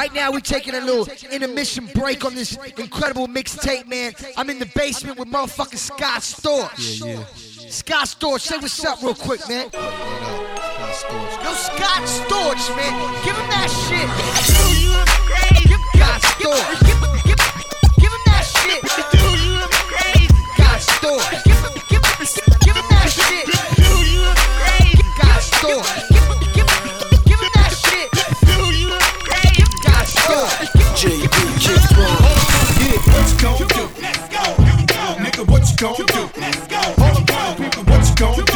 Right now, we're taking a little intermission break on this incredible mixtape, man. I'm in the basement with motherfucking Scott Storch. Yeah, yeah. Scott Storch, say what's up real quick, man. Yo, Scott Storch, man. Give him that shit. Give Scott Storch. Give, give, give him that shit. Scott Storch. Give, him- give, him- that shit. give him that shit. Scott Storch. You gon' do? Let's go. Nigga, what you gon' do?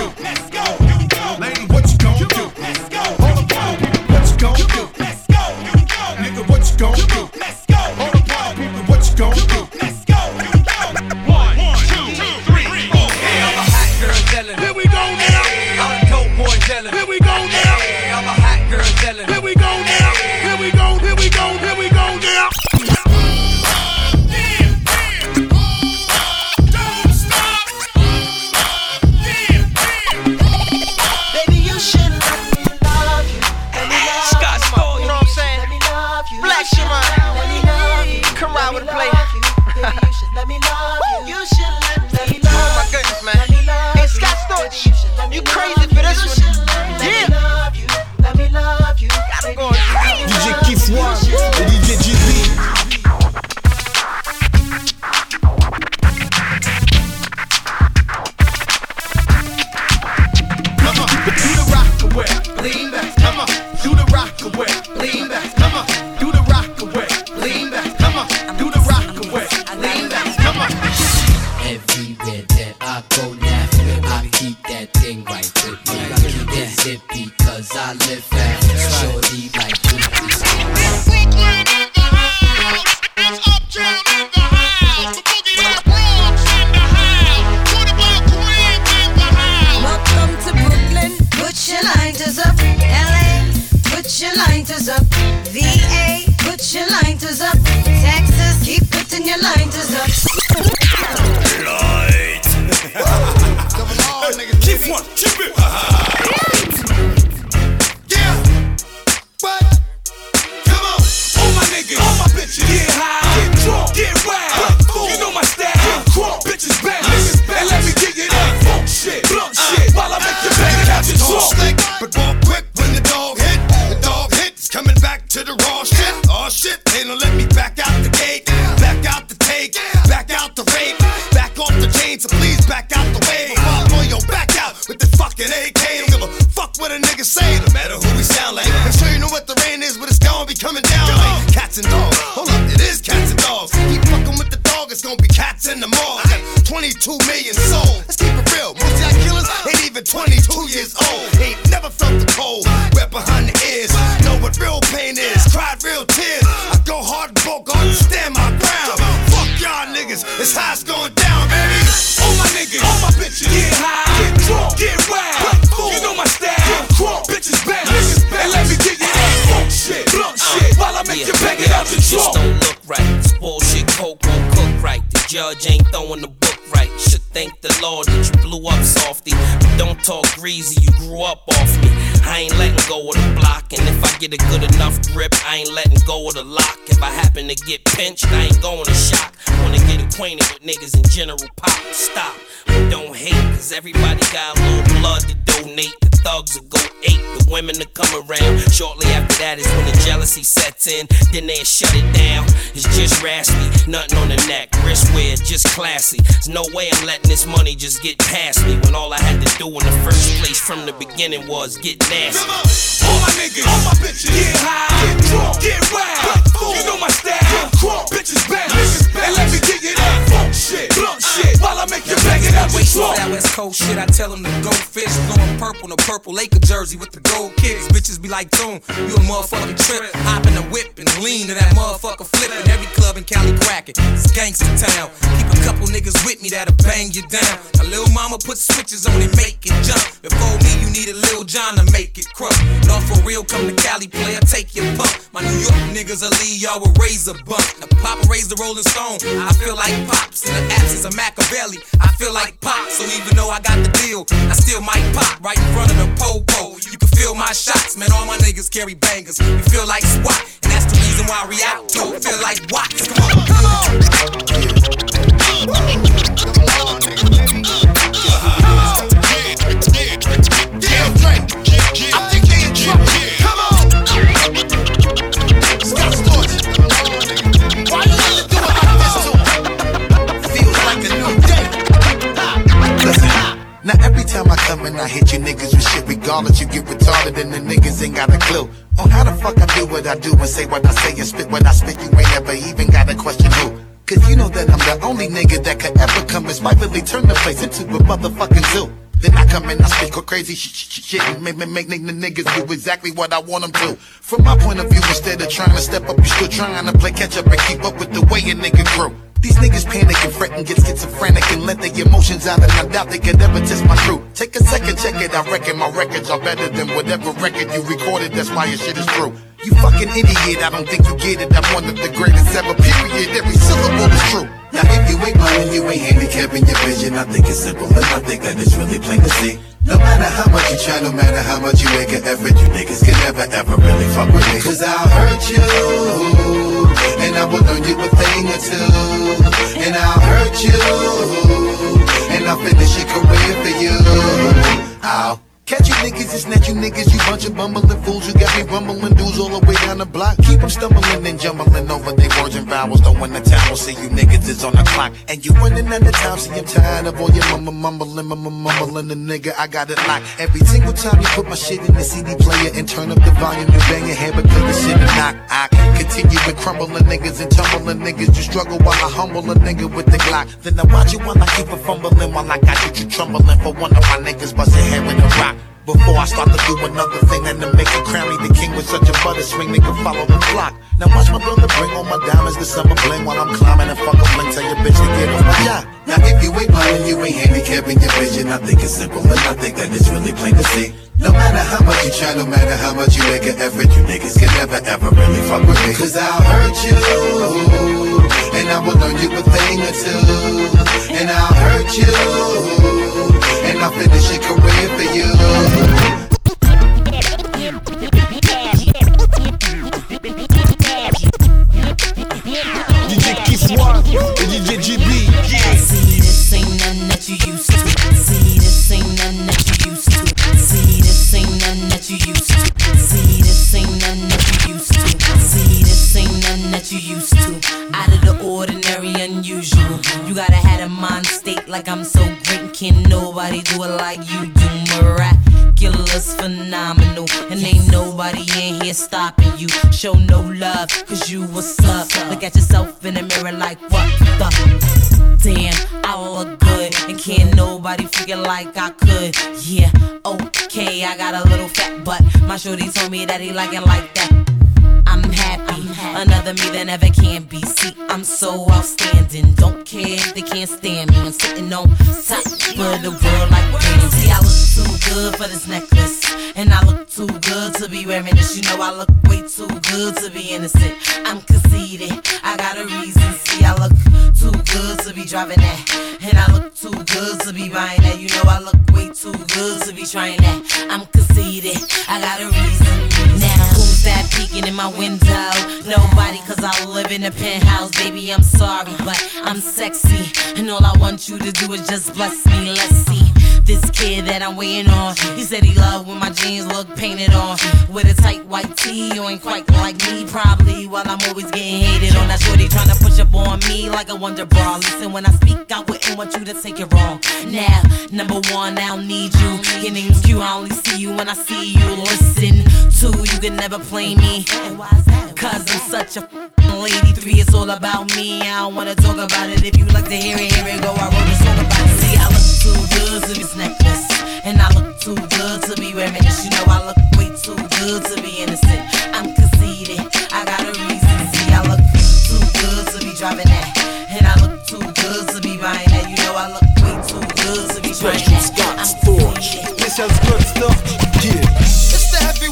The lock. If I happen to get pinched, I ain't going to shock. I Wanna get acquainted with niggas in general pop. Stop, but don't hate, cause everybody got a little blood to donate. Thugs will go eight, the women to come around. Shortly after that is when the jealousy sets in, then they shut it down. It's just raspy, nothing on the neck, wrist wear, just classy. There's no way I'm letting this money just get past me when all I had to do in the first place from the beginning was get nasty. All my niggas, all my bitches. Get high, get drunk, get wild. You know my style. Get crunk, bitches bounce. And let me get it up. Funk shit, blunt uh, shit. While I make you bang it out your Wait for trunk. that West Coast shit, I tell them to go fish. Blowing purple, the purple Laker jersey with the gold kicks. Bitches be like, Tune, you a motherfucking trip. Hop in the whip and lean to that motherfucker flipping. Every club in Cali cracking. It's gangsta town. Keep a couple niggas with me that'll bang you down. A little mama put switches on it, make it jump. Before me, you need a Lil Jon to make it crump. Not for real, come to Cali, player, take your pump. My New York niggas will leave y'all with razor bump. Now Papa raised the Rolling Stone. I feel like Pops. In the absence of Machiavelli, I feel like Pop. So even though I got the deal, I still might pop right in front of the popo. You can feel my shots, man. All my niggas carry bangers. We feel like SWAT, and that's the reason why we out to feel like Watts. Come on, come on. A now every time I come and I hit you niggas regardless, you get retarded and the niggas ain't got a clue. On how the fuck I do what I do and say what I say and spit what I spit, you ain't never even got a question who. Cause you know that I'm the only nigga that could ever come and spitefully turn the place into a motherfucking zoo. Then I come and I speak all crazy sh- sh- sh- shit and make, make, make the niggas do exactly what I want them to. From my point of view, instead of trying to step up, you still trying to play catch up and keep up with the way a nigga grew. These niggas panic and fret and get schizophrenic and let their emotions out and I doubt they could ever test my truth. Take a second, check it, I reckon my records are better than whatever record you recorded, that's why your shit is true. You fucking idiot, I don't think you get it, I'm one of the greatest ever, period, every syllable is true. Now if you ain't blind you ain't handicapping your vision, I think it's simple and I think that it's really plain to see. No matter how much you try, no matter how much you make an effort, you niggas can never ever really fuck with me. Cause I'll hurt you, and I will learn you a thing or two. And I'll hurt you, and I'll finish your career for you. I'll Catch you niggas, it's not you niggas, you bunch of bumbling fools. You got me rumbling dudes all the way down the block. Keep them stumbling and jumbling over their words and vowels. Don't win the town, see you niggas is on the clock. And you running out of time, see I'm tired of all your mumble mumbling, mumble mumbling. The nigga, I got it locked. Every single time you put my shit in the CD player and turn up the volume, you bang your head because the shit knock. I continue with crumbling niggas and tumbling niggas. You struggle while I humble a nigga with the Glock. Then I watch you while I keep it fumbling while I got you, you trembling for one of my niggas bust a head with a rock. Before I start to do another thing and to make it crown the king with such a butter swing, nigga follow the flock. Now watch my brother bring all my diamonds to summer bling while I'm climbing and fuck a bling. Tell your bitch to get off my yacht. Now if you ain't blind, you ain't handicapping your vision. I think it's simple and I think that it's really plain to see. No matter how much you try, no matter how much you make an effort, you niggas can never ever really fuck with me. Cause I'll hurt you, and I will learn you a thing or two. And I'll hurt you, I'll finish your career for you. Show no love, cause you what's up. Look at yourself in the mirror like what the damn, I look good. And can't nobody figure like I could. Yeah, okay, I got a little fat butt. My shorty told me that he like it like that. Another me that never can be. See, I'm so outstanding. Don't care if they can't stand me. I'm sitting on top of the world like. See, I look too good for this necklace. And I look too good to be wearing this. You know, I look way too good to be innocent. I'm conceited, I got a reason. See, I look too good to be driving that. And I look too good to be buying that. You know, I look way too good to be trying that. I'm conceited, I got a reason. Now, who's that peeking in my window? Nobody, cause I live in a penthouse. Baby, I'm sorry, but I'm sexy. And all I want you to do is just bless me. Let's see. This kid that I'm waiting on. He said he loved when my jeans look painted on. With a tight white tee, you ain't quite like me, probably. While I'm always getting hated on. That shorty trying to push up on me like a wonder bra. Listen, when I speak, I wouldn't want you to take it wrong. Now, number one, I don't need you. Your name's Q, I only see you when I see you. Listen, two, you can never play me. Cause I'm such a lady. Three, it's all about me. I don't wanna talk about it. If you like to hear it, here it go. I wrote a song about it. See, I look too good to be this necklace. And I look too good to be wearing this. You know, I look way too good to be innocent. I'm conceited. I got a reason. See, I look too good to be driving that. And I look too good to be buying that. You know, I look way too good to be trying that. I'm conceited. This has good stuff.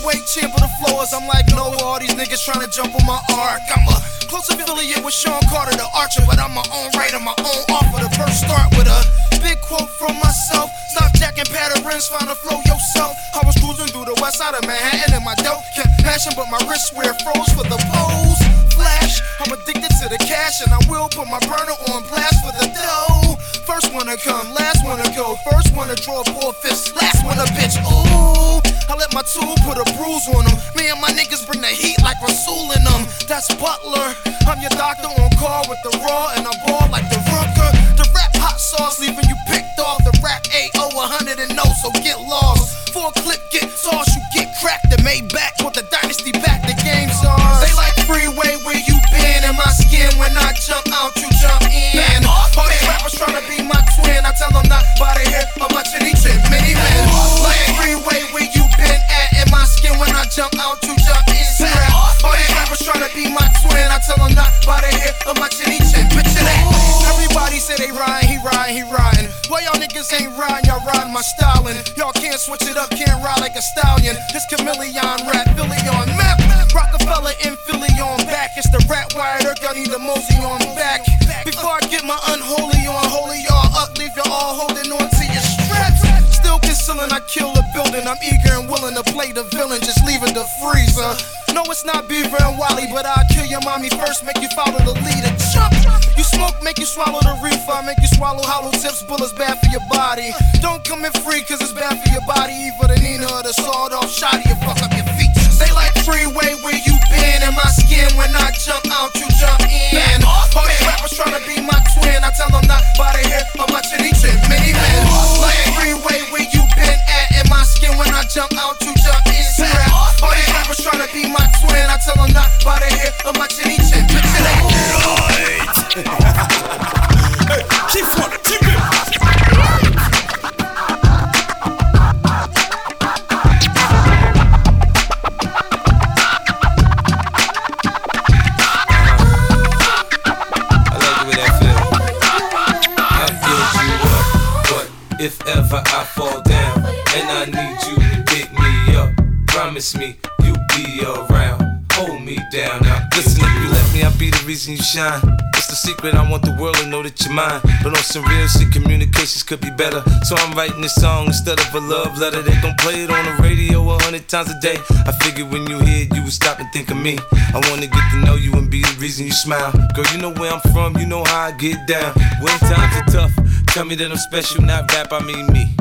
Heavyweight champ of the floor. followers, I'm like no all these niggas trying to jump on my arc. I'm a close affiliate with Sean Carter, the archer, but I'm my own I'm my own author. The first start with a big quote from myself. Stop jacking patterns, find a flow yourself. I was cruising through the west side of Manhattan and my dope kept passion, but my wrist where froze for the pose. Flash, I'm addicted to the cash and I will put my burner on blast for the dough. First one to come, last one to go. First one to draw four fists, last one to bitch. Ooh, I let my tool put a bruise on them. Me and my niggas bring the heat like Rasual in them. That's Butler. I'm your doctor on call with the raw and I ball like the Rucker. The rap hot sauce leaving you picked off. The rap 8 100 and no, so get lost. Four clip get tossed, you get cracked and made back. Put the dynasty back, the game's on. They like freeway where you been in my skin. When I jump out, you jump in. All these rappers trying to be my twin. I tell them not by the hair, how much by the much in each and picture that. Everybody say they riding, he riding, he riding. Why y'all niggas ain't riding, y'all riding my styling. Y'all can't switch it up, can't ride like a stallion. This chameleon rap, Philly on map. Rockefeller in Philly on back. It's the rat wired earth, y'all need the mosey on back. Before I get my unholy on, holy y'all up, leave y'all all holding on to your straps. Still concealing, I kill the building. I'm eager and willing to play the villain, the freezer. No, it's not Beaver and Wally, but I'll kill your mommy first, make you follow the leader. Jump! You smoke, make you swallow the reefer, make you swallow hollow tips, bullets bad for your body. Don't come in free, cause it's bad for your body. Either the Nina or the sawed off shotty, you fuck up your feet. They like freeway where you been in my skin. When I jump out, you jump in. All these rappers trying to be my twin. I tell them not by the hair, how much in each and many men. Like freeway where you been at in my skin. When I jump out, you jump in. These rappers trying to be my twin. I tell them not by the hair, how much in each and picture that. Keep reason you shine. It's the secret, I want the world to know that you're mine. But on some real shit, communications could be better. So I'm writing this song instead of a love letter. They gon' play it on the radio a hundred times a day. I figured when you hear it, you would stop and think of me. I wanna get to know you and be the reason you smile. Girl, you know where I'm from, you know how I get down. When times are tough, tell me that I'm special, not rap, I mean me.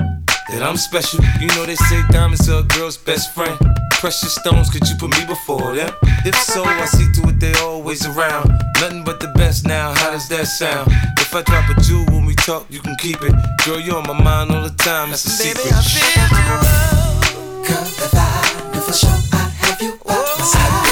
That I'm special. You know they say diamonds are a girl's best friend. Precious stones, could you put me before them? If so, I see to it they always around. Nothing but the best now, how does that sound? If I drop a jewel when we talk, you can keep it. Girl, you're on my mind all the time, that's a secret. Baby, I feel Girl, if I knew for sure I'd have you by my side,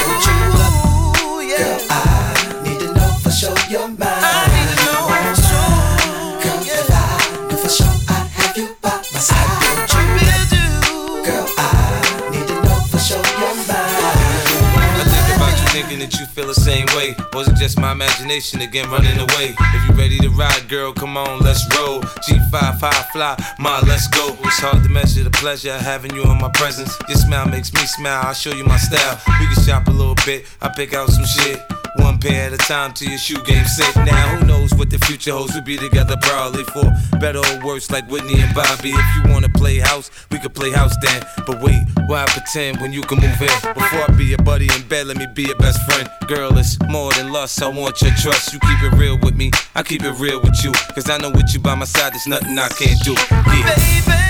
same way. Was it just my imagination again running away? If you ready to ride, girl, come on, let's roll. G5 high fly, ma, let's go. It's hard to measure the pleasure of having you in my presence. Your smile makes me smile, I'll show you my style. We can shop a little bit, I pick out some shit. One pair at a time till your shoe game set. Now, who knows what the future holds? We'll be together probably for better or worse, like Whitney and Bobby. If you wanna play house, we could play house then. But wait, why pretend when you can move in? Before I be your buddy in bed, let me be your best friend. Girl, it's more than lust. I want your trust. You keep it real with me, I keep it real with you. Cause I know with you by my side, there's nothing I can't do. Yeah. Girl,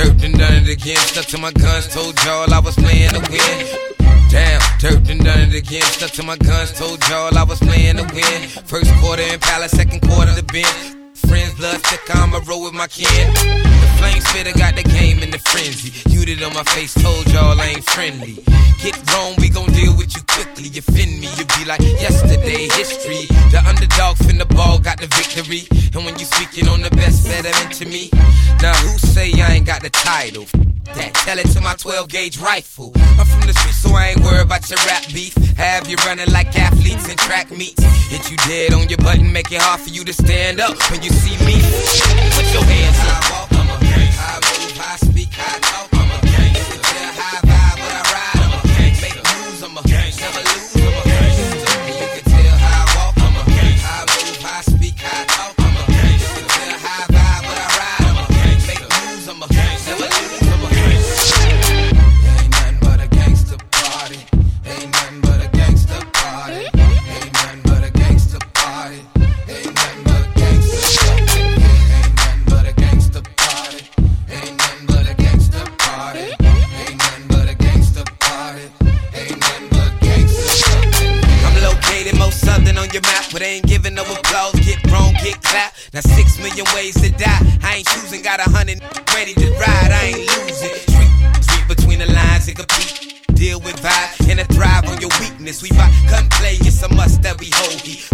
Dirt and done it again. Stuck to my guns, told y'all I was playing to win. Damn, dirt and done it again. Stuck to my guns, told y'all I was playing to win. First quarter in Palace, second quarter the bench. Roll with my kin. The flame spitter got the game in the frenzy. You did on my face, told y'all I ain't friendly. Get wrong, we gon' deal with you quickly. You offend me, you be like yesterday history. The underdog fin the ball, got the victory. And when you speaking on the best, better than to me. Now who say I ain't got the title? That tell it to my 12 gauge rifle. I'm from the street, so I ain't worried about your rap beef. Have you running like athletes in track meets. Hit you dead on your button, make it hard for you to stand up when you see me. Put your hands up. I walk, I'm a move, I speak, I talk. I'm a no applause. Get wrong, get clapped. Now six million ways to die. I ain't choosing, got a hundred ready to ride. I ain't losing. Street, street between the lines and compete. Deal with vibe and a thrive on your weakness. We fight, gun play, it's a must that we hold. He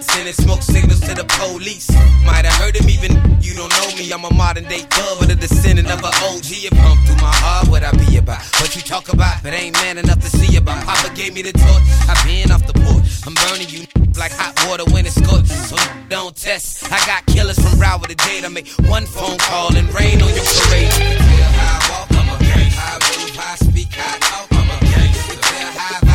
Sending smoke signals to the police. Might have heard him even you don't know me. I'm a modern day thug, but a descendant of an OG. Pumped through my heart what I be about. What you talk about, but ain't man enough to see about. Papa gave me the torch, I been off the porch. I'm burning you like hot water when it's scorched. So don't test. I got killers from Broward to Dade. I make one phone call and rain on your parade. I walk, I'm a gang. I move, I speak, I talk, I'm a gang. I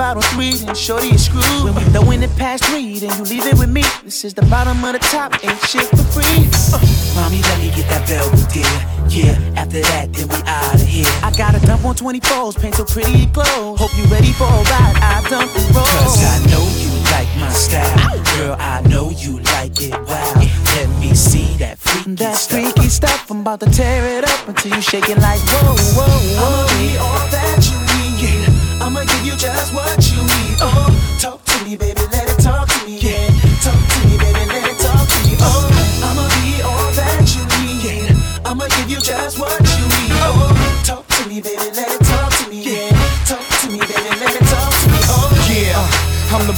bottle three, then shorty is screwed. When we throwing it past three, then you leave it with me. This is the bottom of the top, ain't shit for free. Uh, Mommy, let me get that velvet, dear. Yeah, after that, then we out of here. I got a dump on 24s, paint so pretty clothes. Hope you ready for a ride. I dump and roll. Cause I know you like my style. Girl, I know you like it wild. Let me see that freaky That stuff. freaky stuff, I'm about to tear it up until you shake it like whoa, whoa, whoa. I'ma be all that you need. I'ma give you just what you need.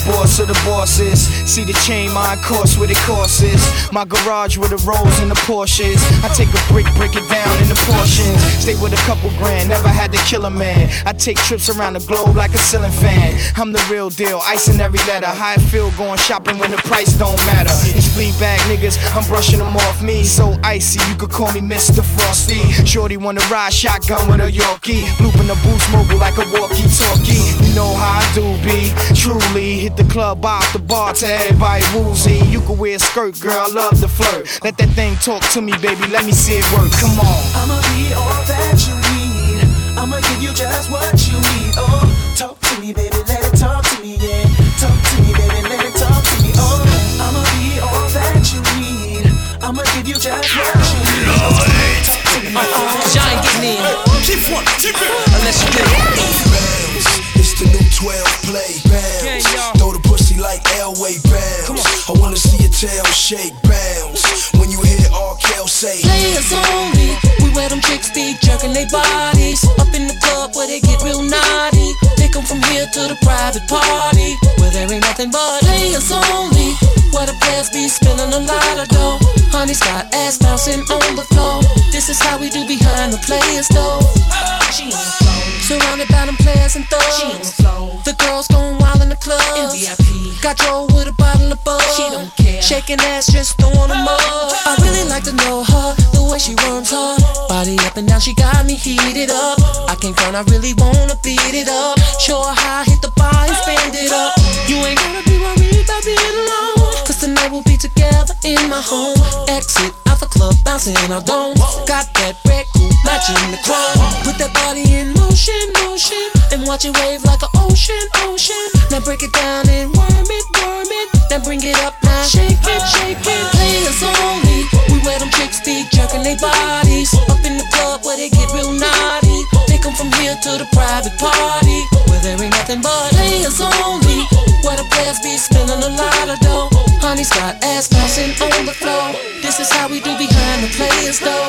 Boss of the bosses. See the chain, my course where the course is. My garage with the rolls and the Porsches. I take a brick, break it down into portions. Stay with a couple grand, never had to kill a man. I take trips around the globe like a ceiling fan. I'm the real deal, ice in every letter. How I feel going shopping when the price don't matter. These flea bag niggas, I'm brushing them off me. So icy, you could call me Mr. Frosty. Shorty wanna ride shotgun with a Yorkie. Looping the boost mobile like a walkie talkie. You know how I do be. Truly, hit the club off the bar to everybody woozy. You can wear a skirt, girl, I love the flirt. Let that thing talk to me, baby, let me see it work. Come on. I'ma be all that you need. I'ma give you just what you need. Oh, talk to me, baby, let it talk to me, yeah. Talk to me, baby, let it talk to me. Oh, I'ma be all that you need. I'ma give you just what you need. Oh, talk to me, baby. Shine getting in. Keep one, keep it. Unless you get Bounce. It's the new 12 tail shake. Bounce. When you hear R. Kel say. Players only. We where them chicks be jerking their bodies. Up in the club where they get real naughty. They come from here to the private party. Where there ain't nothing but players only. Where the players be spilling a lot of dough. Honey's got ass bouncing on the floor. This is how we do behind the players though. She on the floor. Surrounded by them players and thugs. She on the floor. The girls going wild in the club. In VIP. Got Joe with a bottle of bug. She don't care. Shaking ass, just throwing them up. I really like to know her, the way she worms her body up and down. She got me heated up. I can't front, I really wanna beat it up. Show her how I hit the bar and spend it up. You ain't gonna be worried about being alone. Cause tonight we'll be together in my home. Exit out the club, bouncing our dome. Got that red coupe matching the chrome. Put that body in motion, motion. And watch it wave like an ocean, ocean. Now break it down and worm it, worm it. Then bring it up now. Shake it, shake it. Players only. We where them chicks be jerking their bodies. Up in the club where they get real naughty. They come from here to the private party. Where there ain't nothing but players only. Where the players be spilling a lot of dough. Honey's got ass bouncing on the floor. This is how we do behind the players though.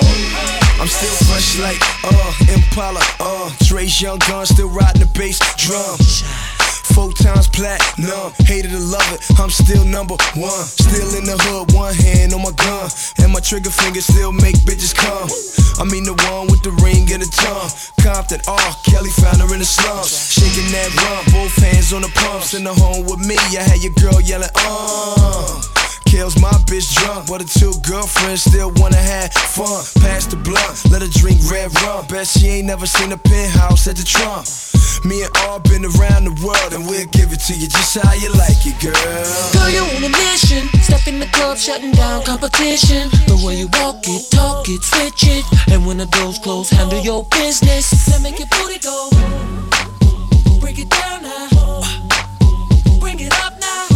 I'm still fresh like uh Impala, uh Dre's young gun still riding the bass drum. Four times platinum, hated to love it. I'm still number one. Still in the hood, one hand on my gun, and my trigger finger still make bitches come. I mean the one with the ring and the tongue. Compton, R. Kelly found her in the slums, shaking that rump, both hands on the pumps. In the home with me, I had your girl yelling, uh. Kills my bitch drunk, but the two girlfriends still wanna have fun. Pass the blunt, let her drink red rum. Bet she ain't never seen a penthouse at the Trump. Me and all been around the world, and we'll give it to you just how you like it, girl. Girl, you on a mission. Step in the club, shutting down competition. The way you walk it, talk it, switch it. And when the doors close, handle your business. Now make your booty go. Break it down now. Bring it up now.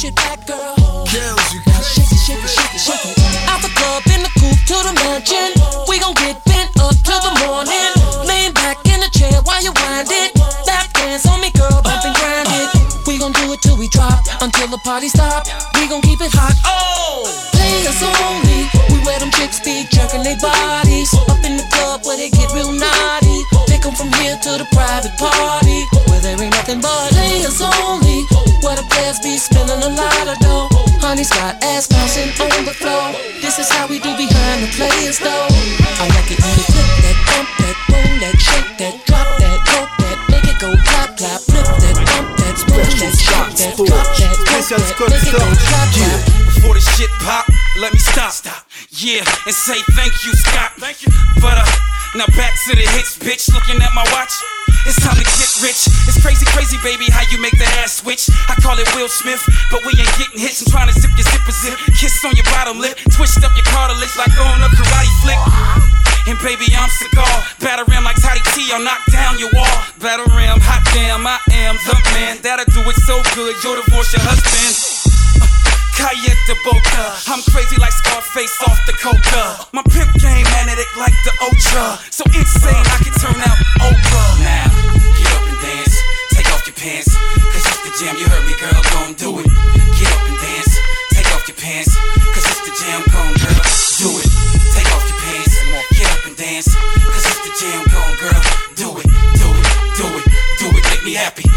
Push it back, girl. Girls, you Now shake it, shake it, shake it, shake it. Out the club, in the coupe, to the mansion. We gon' get bent up till the morning. Laying back in the chair while you wind it. Lap dance on me, girl, bump and grind it. We gon' do it till we drop until the party stop. We gon' keep it hot. Oh, play players only. We where them chicks be jerking their bodies up in the club where they get real naughty. Take 'em from here to the private party where there ain't nothing but players only. Where the players be spending a lot of dough. Honey's got ass bouncing on the floor. This is how we do behind the players though. I like it when you flip that, bump that, boom that, shake that, drop that, rock that, make it go clap clap, flip that, bump that, boom that, shake that, drop that, rock that, make it go clap clap. Before this shit pop, let me stop. Stop. Yeah, and say thank you, Scott. Thank you. But uh, now back to the hits, bitch. Looking at my watch. It's time to get rich. It's crazy, crazy, baby, how you make the ass switch. I call it Will Smith, but we ain't getting hits. I'm trying to zip your zipper zip. Kiss on your bottom lip. Twist up your cartilage like on a karate flick. And baby, I'm Cigar. Batter ram like Toddy Tee, I'll knock down your wall. Battle ram, hot damn, I am the man. That'll do it so good, you'll divorce your husband. Cayette Boca. I'm crazy like Scarface off the coca. My pimp game magnetic like the Ultra. So insane I can turn out Oprah. Now, get up and dance. Take off your pants. Cause it's the jam, you heard me, girl, gon' do it. Get up and dance. Take off your pants. Cause it's the jam, gon' girl, do it. Take off your pants. Get up and dance. Cause it's the jam, gon' girl, do it. Do it, do it, do it. Make me happy.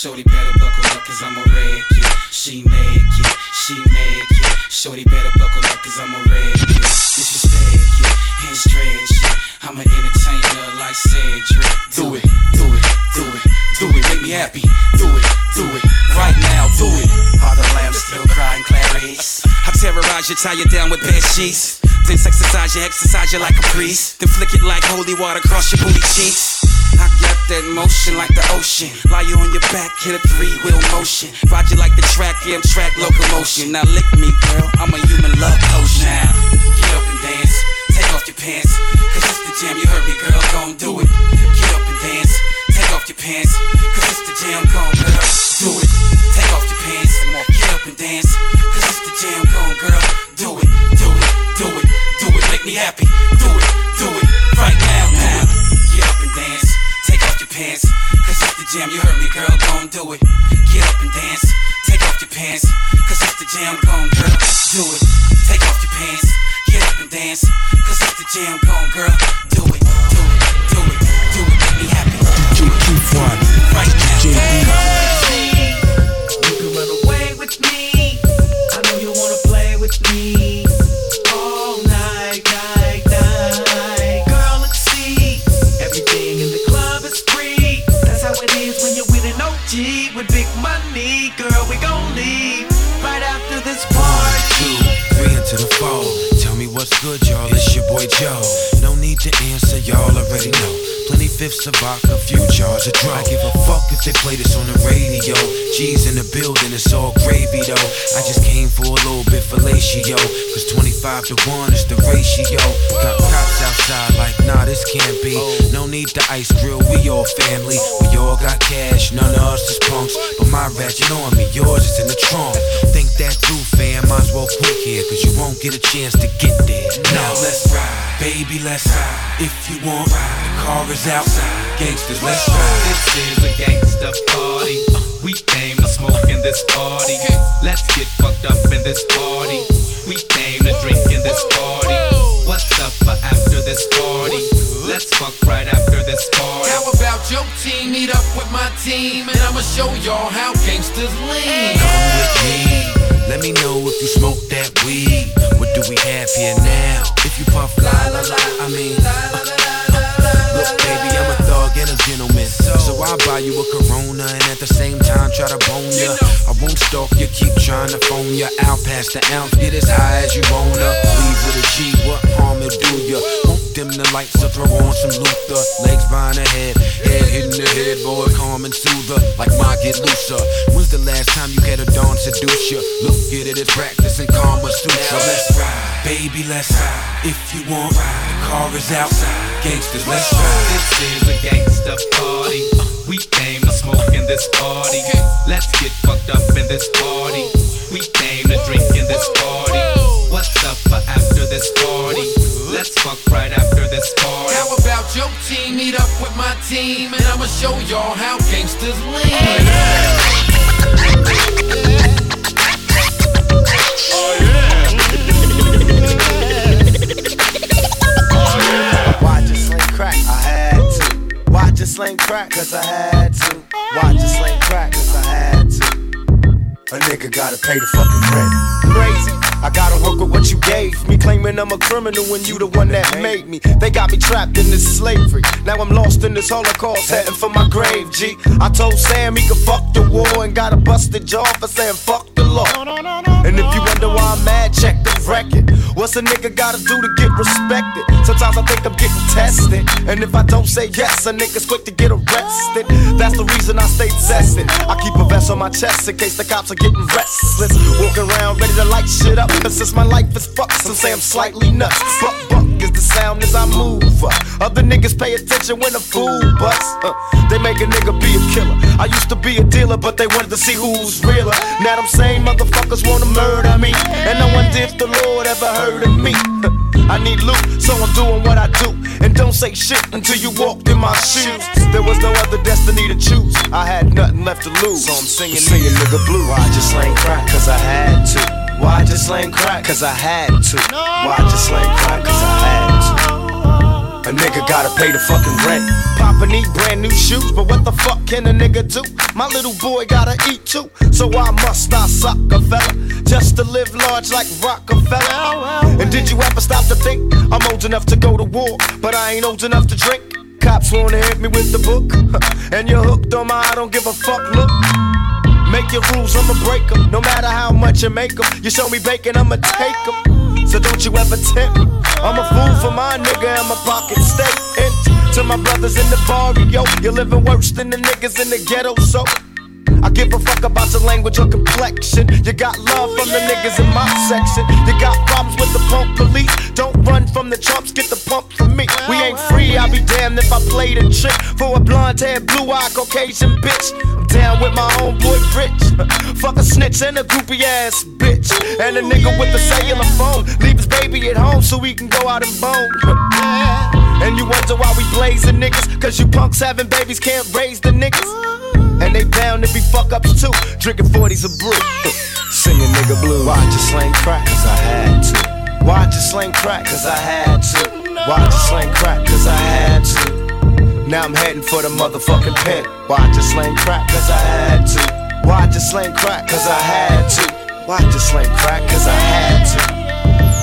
Shorty better buckle up cause I'm a red kid. She naked, she naked. Shorty better buckle up cause I'm a red kid. Disrespect it, and stretch it. I'm an entertainer like Cedric. Do it, do it, do it, do it. Make me happy. Do it, do it. Right now, do it. All the lambs still crying Clarice. I terrorize you, tie you down with bed sheets. Then exercise you, exercise you like a priest. Then flick it like holy water across your booty cheeks. I got that motion like the ocean. Lie you on your back, hit a three wheel motion. Ride you like the track, yeah, I'm track locomotion. Now lick me, girl, I'm a human love coach now. Get up and dance, take off your pants. Cause it's the jam, you heard me, girl, gon' do it. Get up and dance, take off your pants. Cause it's the jam, gon' girl, do it. Take off your pants, get up and dance. Cause it's the jam, gon' girl, do it, do it, do it, do it. Make me happy, jam, you heard me, girl, gon' do it. Get up and dance, take off your pants. Cause it's the jam, gon' girl, do it. Take off your pants, get up and dance. Cause it's the jam, gon' girl, do it, do it, do it, do it. Make me happy. Do it, right now. You boy Joe. No need to answer, y'all already know. Fifths of vodka, few jars of dro. I give a fuck if they play this on the radio. G's in the building, it's all gravy though. I just came for a little bit fellatio. Cause 25 to 1 is the ratio. Got cops outside like, nah, this can't be. No need to ice grill, we all family. We all got cash, none of us is punks. But my ratchet on me, yours is in the trunk. Think that through, fam, might as well quit here. Cause you won't get a chance to get there. Now let's ride, baby, let's ride. If you want, the car is outside. Gangsters, let's ride. This is a gangsta party. We came to smoke in this party. Let's get fucked up in this party. We came to drink in this party. What's up for after this party? Let's fuck right after this party. How about your team meet up with my team and I'ma show y'all how gangsters lean. Come with me. Let me know if you smoke that weed. What do we have here now? If you puff la la la, I mean. Uh, Look, baby, I'm a thug and a gentleman. So I'll buy you a Corona and at the same time try to bone ya. I won't stalk you, keep trying to phone ya. Out past the ounce, get as high as you wanna. Leave with a G, what harm it do ya? Won't dim the lights, so throw on some Luther. Legs behind the head, head hitting the head, boy, calm and soother. Like my get looser. When's the last time you had a dawn seduce ya? Look at it as practicing Kama Sutra. Let's ride, baby, let's ride. If you want, the car is outside. Gangsters, let's ride. This is a gangsta party. We came to smoke in this party. Let's get fucked up in this party. We came to drink in this party. What's up for after this party? Let's fuck right after this party. How about your team meet up with my team and I'ma show y'all how gangsters lean. Sling crack? Cause I had to. Watch just sling crack? Cause I had to. A nigga gotta pay the fucking rent. Crazy. I gotta work with what you gave me, claiming I'm a criminal when you the one that made me. They got me trapped in this slavery. Now I'm lost in this holocaust, heading for my grave, G. I told Sam he could fuck the war and got a busted jaw for saying fuck the law. And if you wonder why I'm mad, check the record. What's a nigga gotta do to get respected? Sometimes I think I'm getting tested. And if I don't say yes, a nigga's quick to get arrested. That's the reason I stay tested. I keep a vest on my chest in case the cops are getting restless. Walking around ready to light shit up. Since my life is fucked, some say I'm slightly nuts. Buck, buck is the sound as I move. Other niggas pay attention when a fool busts. Uh, they make a nigga be a killer. I used to be a dealer, but they wanted to see who's realer. Now them same motherfuckers wanna murder me. And I wonder if the Lord ever heard of me. I need loot, so I'm doing what I do. And don't say shit until you walked in my shoes. There was no other destiny to choose. I had nothing left to lose. So I'm singing, singing nigga blue. Why I just slang crack? Cause I had to. Why I just slang crack? Cause I had to. Why I just slang crack? Cause I had to. A nigga gotta pay the fucking rent. Papa need brand new shoes, but what the fuck can a nigga do? My little boy gotta eat too, so why must I suck a fella? Just to live large like Rockefeller. And did you ever stop to think I'm old enough to go to war, but I ain't old enough to drink? Cops wanna hit me with the book, and you're hooked on my I don't give a fuck look. Make your rules, I'ma break them. No matter how much you make them. You show me bacon, I'ma take them. So don't you ever tempt me. I'm a fool for my nigga, and my pocket stay empty. To my brothers in the barrio, you're living worse than the niggas in the ghetto, so. I give a fuck about your language or complexion. You got love from the niggas in my section. You got problems with the punk police. Don't run from the chumps, get the pump from me. We ain't free, I'll be damned if I played a trick for a blonde haired, blue eyed Caucasian bitch. I'm down with my homeboy Rich. Fuck a snitch and a groupie ass bitch. And a nigga with a cellular phone. Leave his baby at home so he can go out and bone. And you wonder why we blazing niggas. Cause you punks having babies can't raise the niggas. And they bound to be fuck ups too. Drinking 40s of brew. Singing nigga blue. Why just slang crack? Cause I had to. Why just slang crack? Cause I had to. Why just slang crack? Cause I had to. Now I'm heading for the motherfucking pen. Why just slang crack? Cause I had to. Why just slang crack? Cause I had to. Why just slang crack? Cause I had to.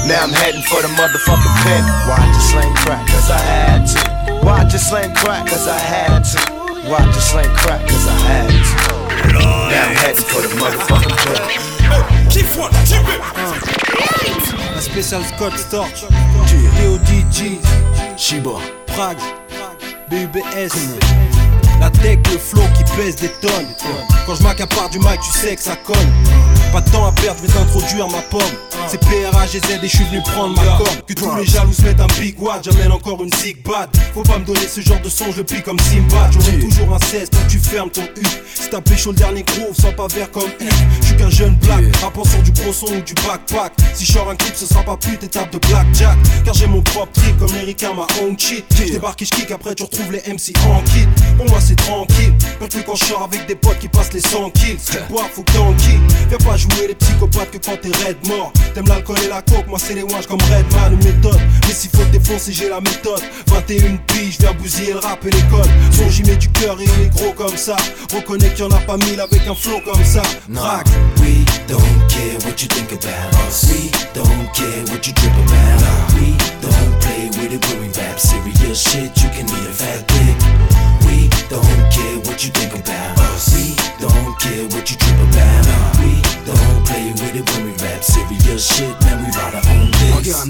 Now I'm heading for the motherfucking pen. Why I just slang crack? Cause I had to. Why I just slang crack? Cause I had to. Why I just slang crack? Cause I had to. Now I'm heading for the motherfucking pen. Keep one, keep it. La spéciale Scott Storch, DODG, Shiba, Pragz, BUBS. La tech, le flow qui pèse des tonnes. Quand je m'accapare du mic, tu sais que ça colle. Pas de temps à perdre, je vais t'introduire ma pomme. C'est PRAGZ et je suis venu prendre ma com. Que tous les jaloux se mettent un big wad, j'amène encore une zig bad. Faut pas me donner ce genre de son, je le pique comme Simba. J'aurai toujours un 16 quand tu fermes ton U. Si t'as pécho le dernier groove, sans pas vert comme U. Je suis qu'un jeune black, rapport sur du gros son ou du backpack. Si je sors un clip, ce sera pas plus d'étape de blackjack. Car j'ai mon propre trip comme Erika, ma own cheat. J'débarque et j'kick, après tu retrouves les MC en kit. Pour moi c'est tranquille, pas quand je sors avec des potes qui passent les 100 kills. Tu bois, faut que t'enquilles. Viens pas jouer les psychopathes que quand t'es red mort. T'aimes l'alcool et la coke, moi c'est les wanges comme Redman ou méthode. Mais s'il faut te défoncer, j'ai la méthode. 21 piges, viens bousiller le rap et l'école. Son j'y mets du cœur et il est gros comme ça. Reconnais qu'il y en a pas mille avec un flow comme ça. Rack. We don't care what you think about us. We don't care what you trip about. We don't play with it when we rap serious shit. You can eat a fat dick. Don't care what you think about us. We don't care what you trip about. We don't play with it when we rap serious shit. Man, we ride our own I dicks. got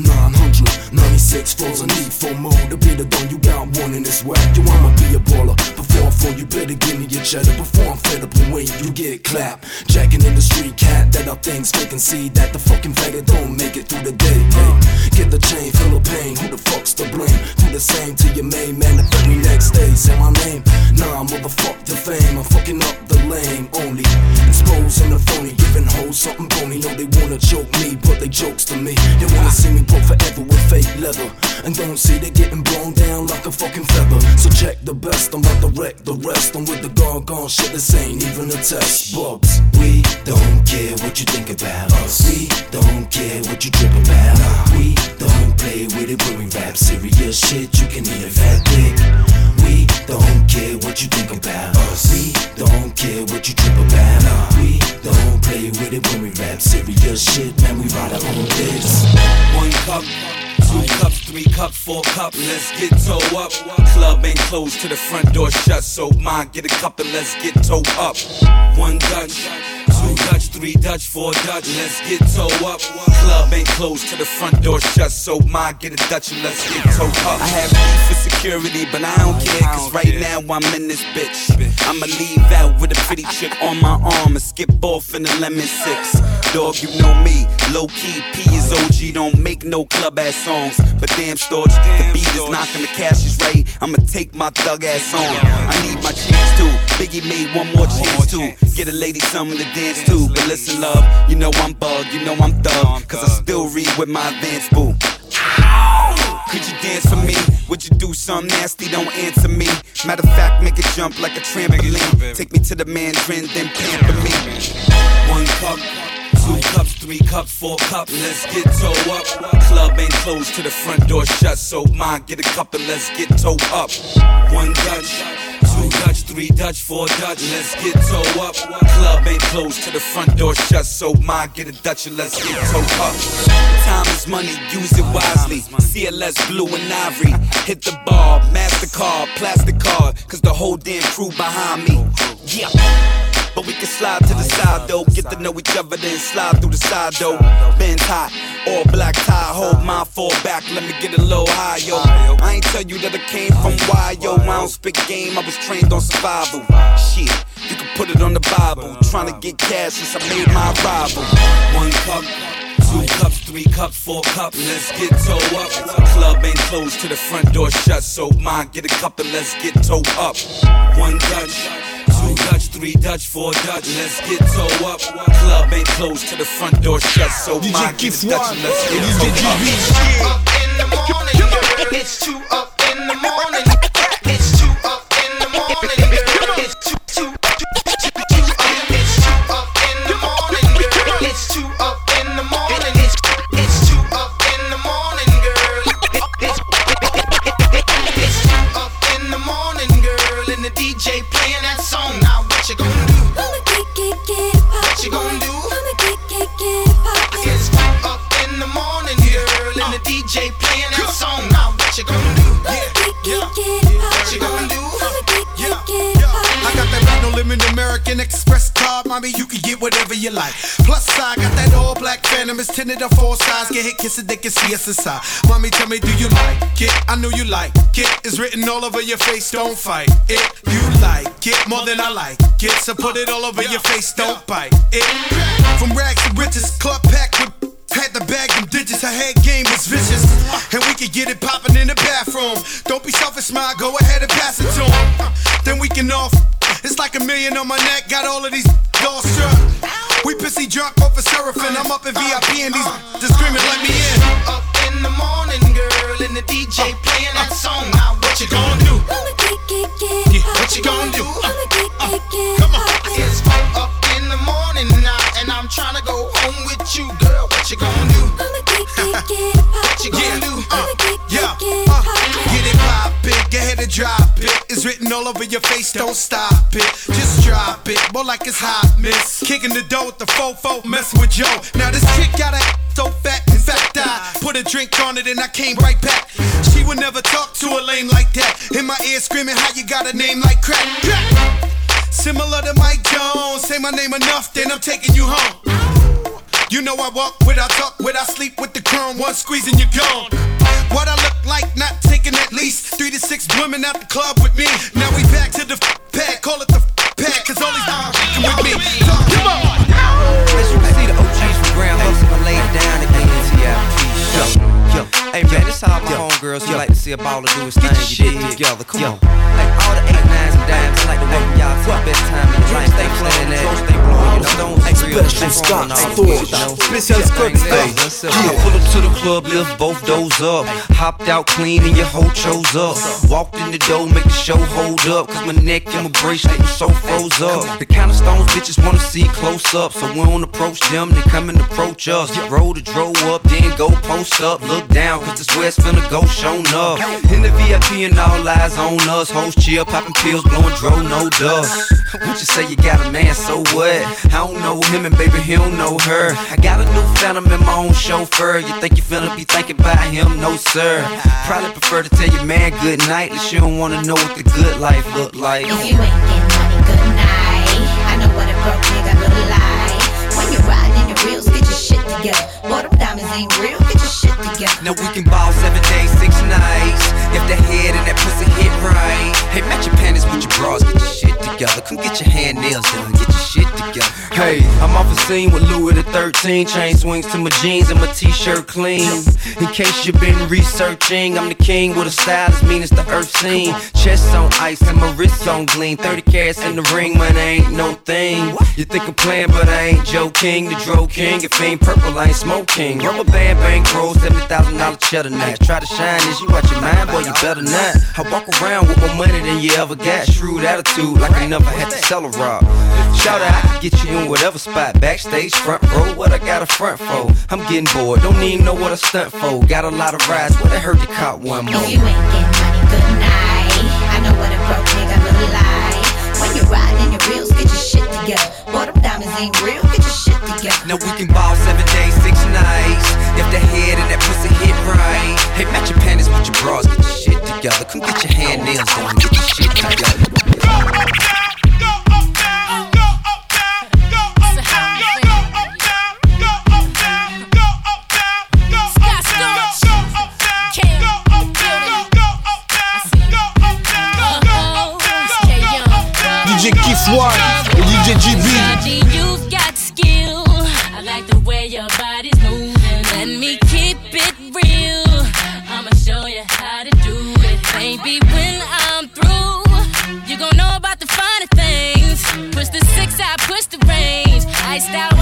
996 flows, I need four more to be the gun. You got one in this whack. You I'ma be a baller. Before I fall, you better give me your cheddar. Before I'm fed up and wait, you get clapped. Jacking in the street cat that up things and see that the fucking faggot don't make it through the day. Hey, get the chain, feel the pain. Who the fuck's to blame? Do the same to your main man the very next day. Say my name. Nah, motherfuck the fame. I'm fucking up the lame only. Exposing the phony, giving hoes something bony. Know they wanna choke me, but they jokes to me. They wanna see me broke forever with fake leather. And don't see they getting blown down like a fucking feather. So check the best, I'm about to wreck the rest. I'm with the gone shit, this ain't even a test. Bubs, we don't care what you think about us. We don't care what you trip about. We don't play with it when we rap serious shit. You can eat a fat dick. We don't care what you think about us. We don't care what you trip about. We don't play with it when we rap serious shit. Man, we ride our own dicks. One cup, two cups, three cups, four cups. Let's get toe up. Club ain't closed to the front door shut, so mine get a cup and let's get toe up. One Dutch. Two Dutch, three Dutch, four Dutch, let's get toe up. Club ain't closed to the front door shut, so mine get a Dutch and let's get toe up. I have beef for security, but I don't care, cause right now I'm in this bitch. I'ma leave out with a pretty chick on my arm and skip off in the lemon six. Dog, you know me, low key, P is OG, don't make no club ass songs. But damn, Storch, the beat is knocking, the cash is right. I'ma take my thug ass on. I need my chance too. Biggie made one more chance too. Get a lady something to dance to. But listen, love, you know I'm bugged, you know I'm thug. Cause I still read with my advanced boo. Could you dance for me? Would you do something nasty? Don't answer me. Matter of fact, make it jump like a trampoline. Take me to the mandarin, then pamper me. One cup. Two cups, three cups, four cups, let's get toe up. Club ain't closed to the front door shut, so mine get a cup and let's get toe up. One Dutch, two Dutch, three Dutch, four Dutch, let's get toe up. Club ain't closed to the front door shut, so mine get a Dutch and let's get toe up. Time is money, use it wisely. CLS blue and ivory. Hit the bar, MasterCard, plastic card, cause the whole damn crew behind me. Yeah. But we can slide to the side though, get to know each other, then slide through the side though. Benz hot, all black tie, hold mine fall back, let me get a little high, yo. I ain't tell you that I came from why, yo. I don't speak game, I was trained on survival. Shit, you can put it on the Bible. Trying to get cash since I made my arrival. One cup. Two cups, three cups, four cups, let's get toe up. Club ain't closed to the front door shut, so mine get a cup and let's get toe up. One Dutch, Dutch, three Dutch, four Dutch, let's get toe up. Club ain't closed to the front door shut, so mine get a Dutch let's get toe up. Up in the morning. It's two up in the morning. Kiss it, they can see us inside. Mommy, tell me, do you like it? I know you like it. It's written all over your face. Don't fight it. You like it more than I like it. So put it all over your face. Don't bite it. From rags to riches, club packed with. Had to bag them digits, her head game was vicious. And we could get it poppin' in the bathroom. Don't be selfish, smile, go ahead and pass it to him. Then we can off. It's like a million on my neck, got all of these all struck. We pissy drunk off a seraphim. I'm up in VIP and these just screaming, let me in. Up in the morning, girl, and the DJ playing that song. Now what you gonna do? Yeah, what you gonna do? Uh, come on. It's up in the morning now, and I'm trying to go home with you, girl. What you gonna do? what you gonna do? Yeah, uh, get it poppin', get ahead and drop it. It's written all over your face, don't stop it. Just drop it, more like it's hot, miss. Kicking the door with the fofo, messing with Joe. Now this chick got a so fat, in fact I put a drink on it and I came right back. She would never talk to a lame like that. In my ear screaming how you got a name like crack. crack. Similar to Mike Jones, say my name enough, then I'm taking you home. You know I walk, with I talk, with I sleep with the chrome. One squeeze and you're gone. What I look like, not taking at least three to six women out the club with me. Now we back to the f- pack, call it the f- pack, cause all these are with me. Talk, come on. As you can see, the OGs from Grand Hustle laid down again, TFT show a baller do his thing. Get your shit together, come on. Like all the eight nines and dimes, I like to welcome y'all to the best time in your life. Stay flowing, stay blowing, you know. Don't Special Scott Storch. Special Scott Storch. I pull up to the club, lift both doors up. Hopped out clean and your whole chose up. Walked in the door, make the show hold up. Cause my neck and my bracelet was so froze up. The kind of stones bitches wanna see close up. So we don't approach them, they come and approach us. Roll the drove up, then go post up. Look down, cause this West finna go shown up. In the VIP and all eyes on us. Hoes chill, popping pills, blowing dro, no dust. What you say you got a man, so what? I don't know him and baby, he don't know her. I got a new phantom in my own chauffeur. You think you finna be thinking about him? No, sir. Probably prefer to tell your man good night, unless you don't wanna know what the good life look like. If you ain't getting money, good night. I know what a broke nigga together. Boy, them diamonds ain't real, get your shit together. Now we can ball seven days, six nights. If the head and that pussy hit right. Hey, match your panties with your bras, get your shit together. Come get your hand nails done, get your shit together. Hey, I'm off the scene with Louis the 13. Chain swings to my jeans and my t-shirt clean. In case you've been researching, I'm the king with a style as mean as the earth scene. Chest on ice and my wrists on gleam. 30 carats in the ring, man, ain't no thing. You think I'm playing, but I ain't joking. The Dro King. If ain't purple, I ain't smoking. Rubber band bankroll, $70,000 cheddar natch. Try to shine this, you out your mind, boy, you better not. I walk around with more money than you ever got. Shrewd attitude, like I never had to sell a rock. Shout out, I can get you in whatever spot. Backstage, front row, what I got a front for. I'm getting bored, don't even know what I stunt for. Got a lot of rides, but I heard you caught one more. If you ain't getting money, good night. I know what a broke nigga look like. When you're riding in your reels, get your shit together. Boy, them diamonds ain't real, get your shit together. Now we can ball seven days, six nights. If the head and that pussy hit right. Hey, match your panties with your bras, get your shit together. Come get your hand nails done, get your shit together. DJ Kiff One et DJ JB. You've got skill. I like the way your body's moving. Let me keep it real. I'ma show you how to do it. Baby, when I'm through, you gon' know about the finer things. Push the six, I push the range. Iced out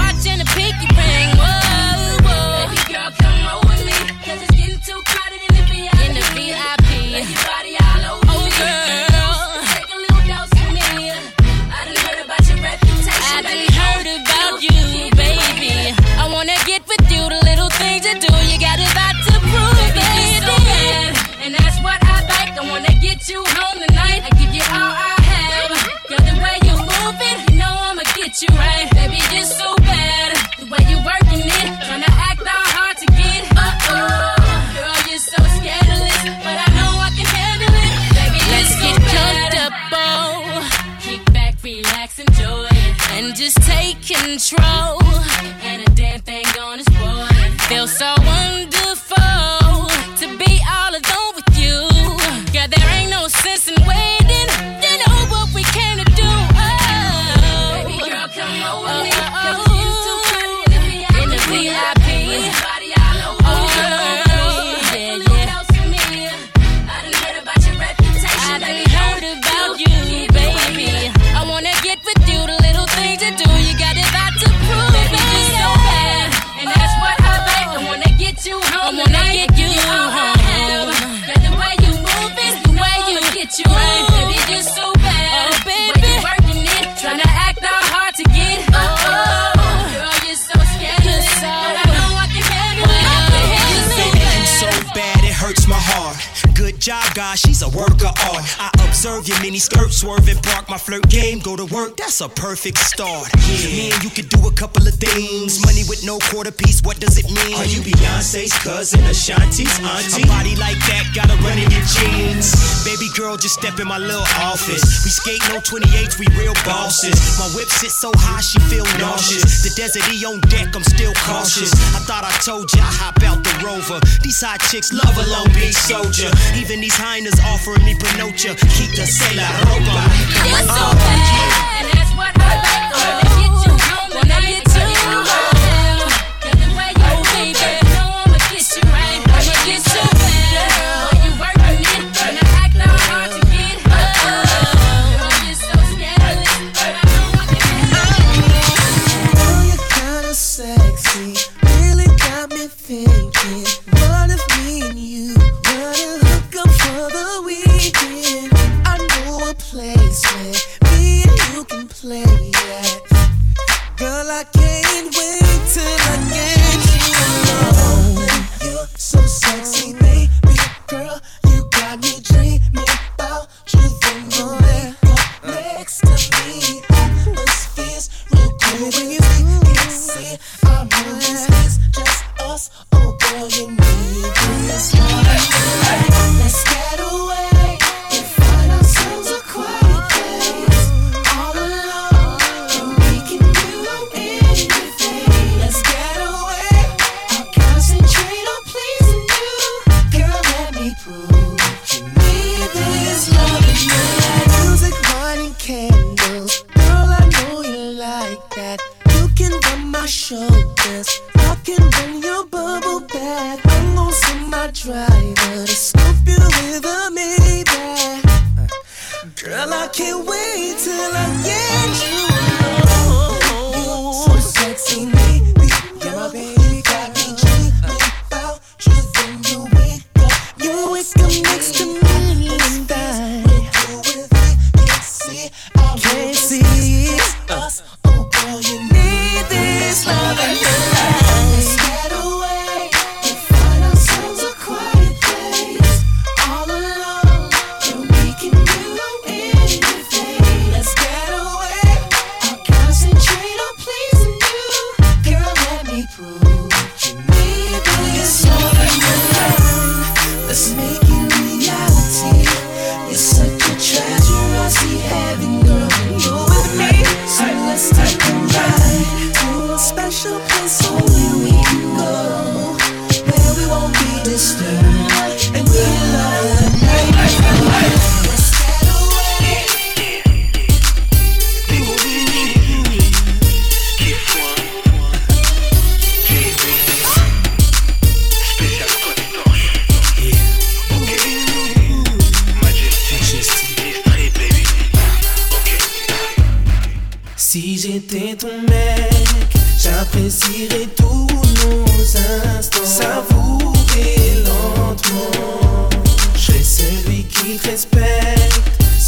auntie? A body like that, gotta run in your jeans. Baby girl, just step in my little office. We skate no 28s, we real bosses. My whip sits so high, she feel nauseous. The desert E on deck, I'm still cautious. I thought I told ya, I hop out the rover. These hot chicks love a Long Beach soldier. Even these hyenas offering me Pinocha. Keep the sailor ropa. You're so bad,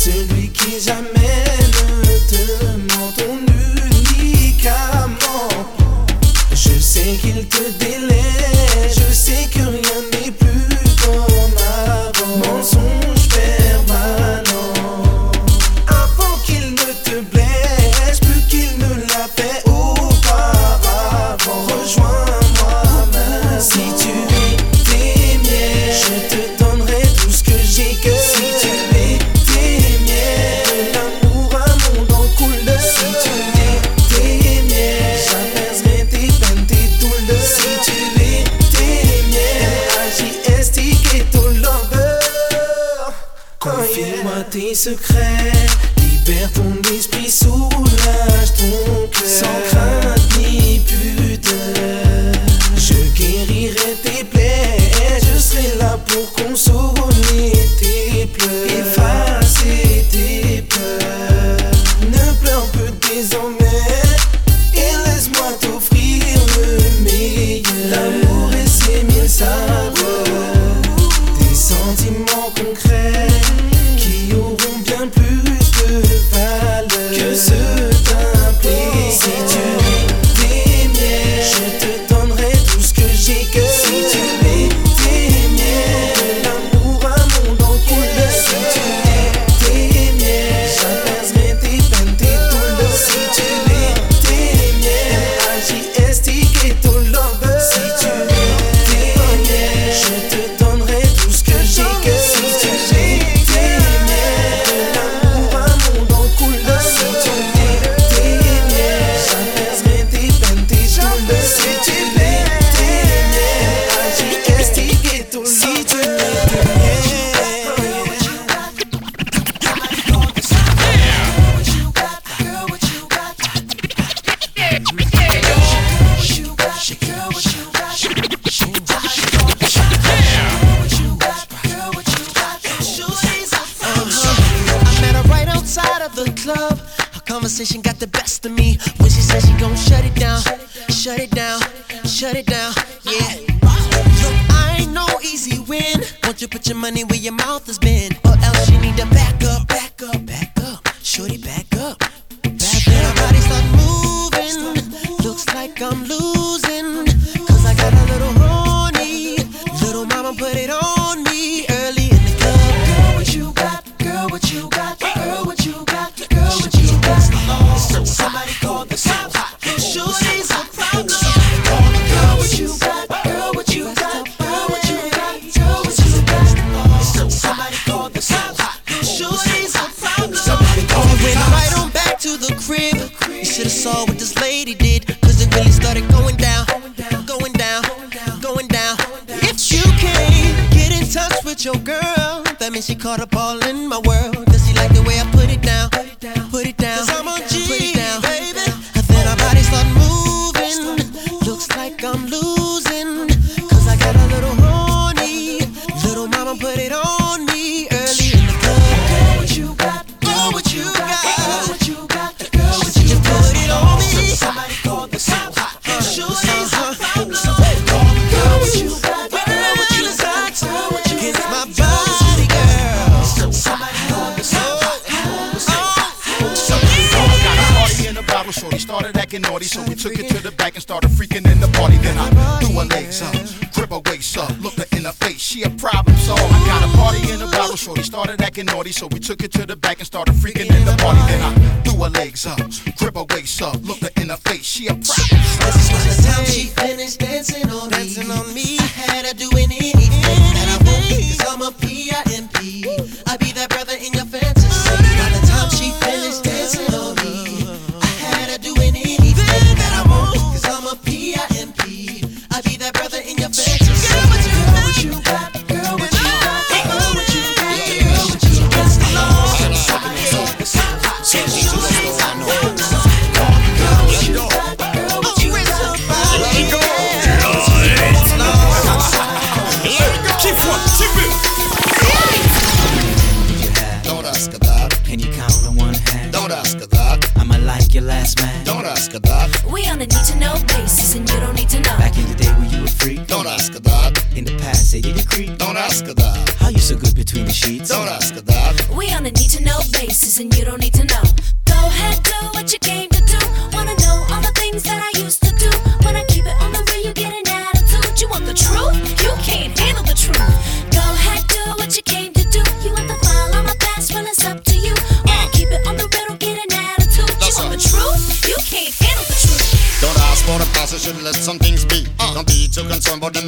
Celui qui jamais ne te ment ton unique amant. Je sais qu'il te délève. And you don't need to know. Go ahead, do what you came to do. Wanna know all the things that I used to do. When I keep it on the real, you get an attitude. You want the truth? You can't handle the truth. Go ahead, do what you came to do. You want the file on my past? Well, it's up to you. When I keep it on the real, get an attitude. You want the truth? You can't handle the truth. Don't ask for the past, should let some things be. Don't be too concerned about the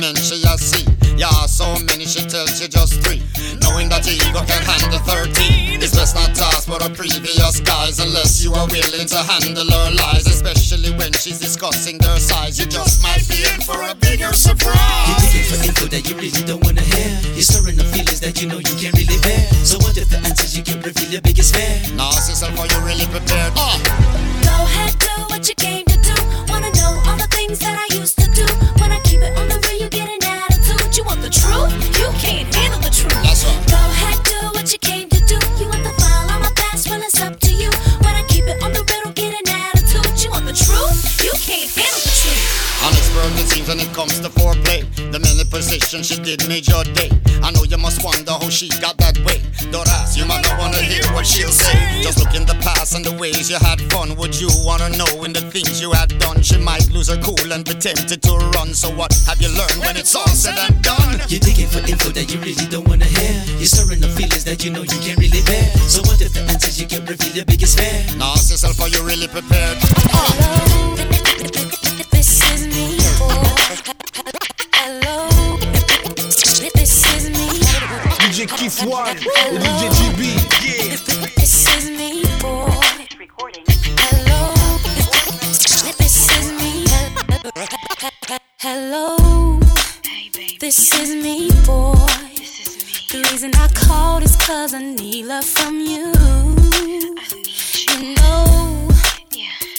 willing to handle her lies. Especially when she's discussing their size. You just might be in for a bigger surprise. You're digging for info that you really don't wanna hear. You're stirring up feelings that you know you can't really bear. So what if the answers you can reveal your biggest fear? Now, ask yourself, are you really prepared? Uh. Go ahead, do what you came to do. Wanna know all the things that I used many she did made your day. I know you must wonder how she got that way. Don't ask, you might not wanna hear what she'll say. Just look in the past and the ways you had fun. Would you wanna know in the things you had done? She might lose her cool and be tempted to run. So what have you learned when it's all said and done? You're digging for info that you really don't wanna hear. You're stirring up feelings that you know you can't really bear. So what if the answers you can reveal your biggest fear? Now ask yourself, are you really prepared? This Kiff One DJ JB. Yeah. This is me, boy. Hello. This is me. Hello. This is me, boy. The reason I called is cause I need love from you. You know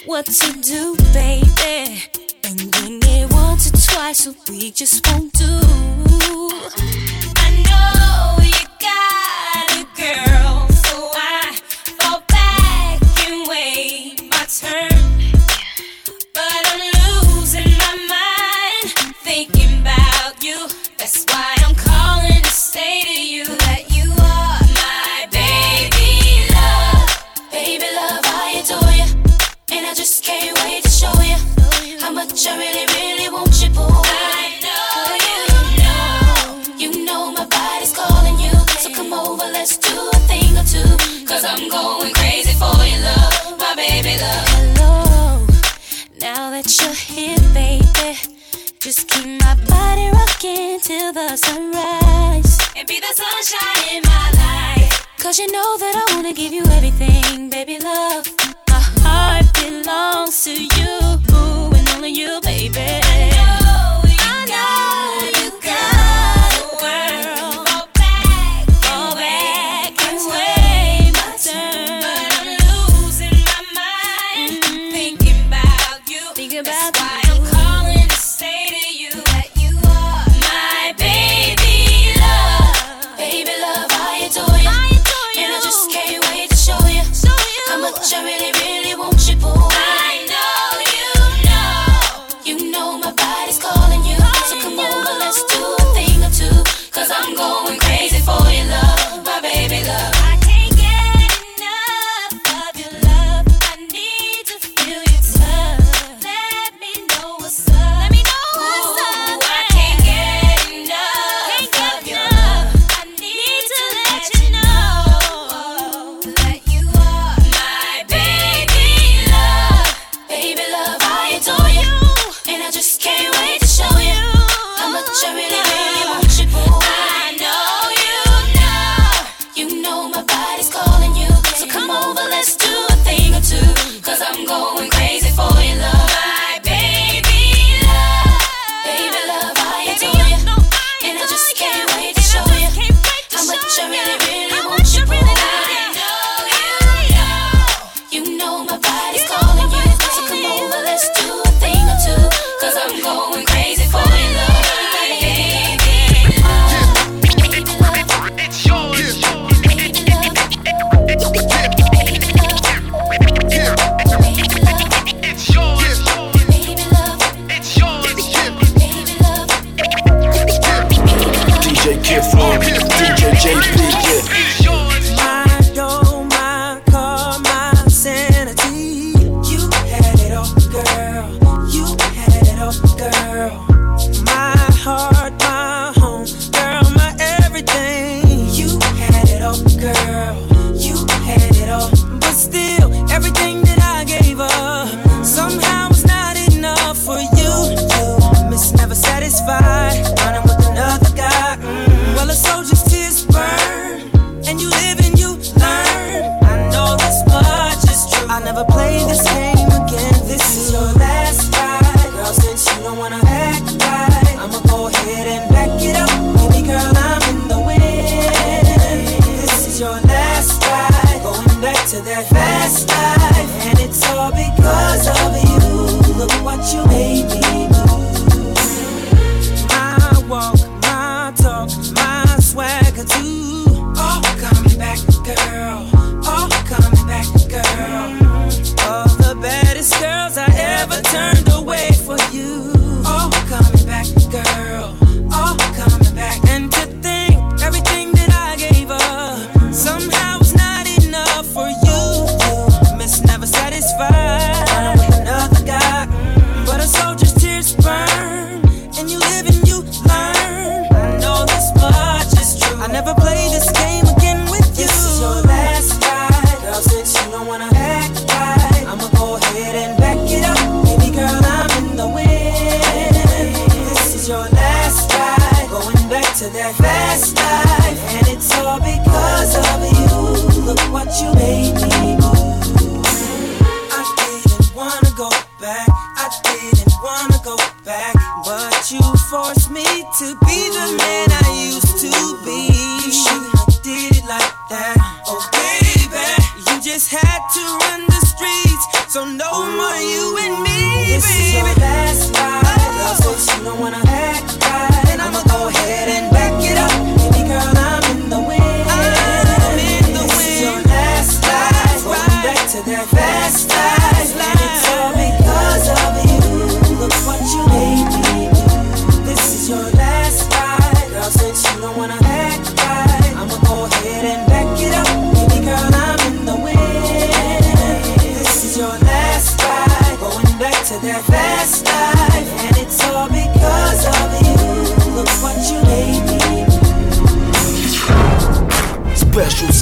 what to do, baby. And doing it once or twice a week just won't do. I know you got a girl, so I fall back and wait my turn. But I'm losing my mind thinking about you. That's why Cause you know that I wanna give you everything,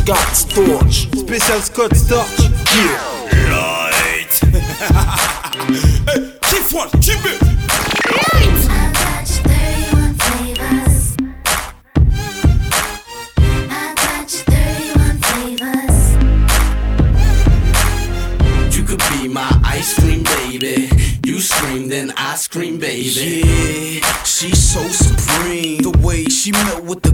Scott Storch. Special Scott Storch. Yeah. Light. hey, keep one, keep it. Light. ice cream baby. You scream, then I scream, baby. Yeah, she's so supreme. The way she met with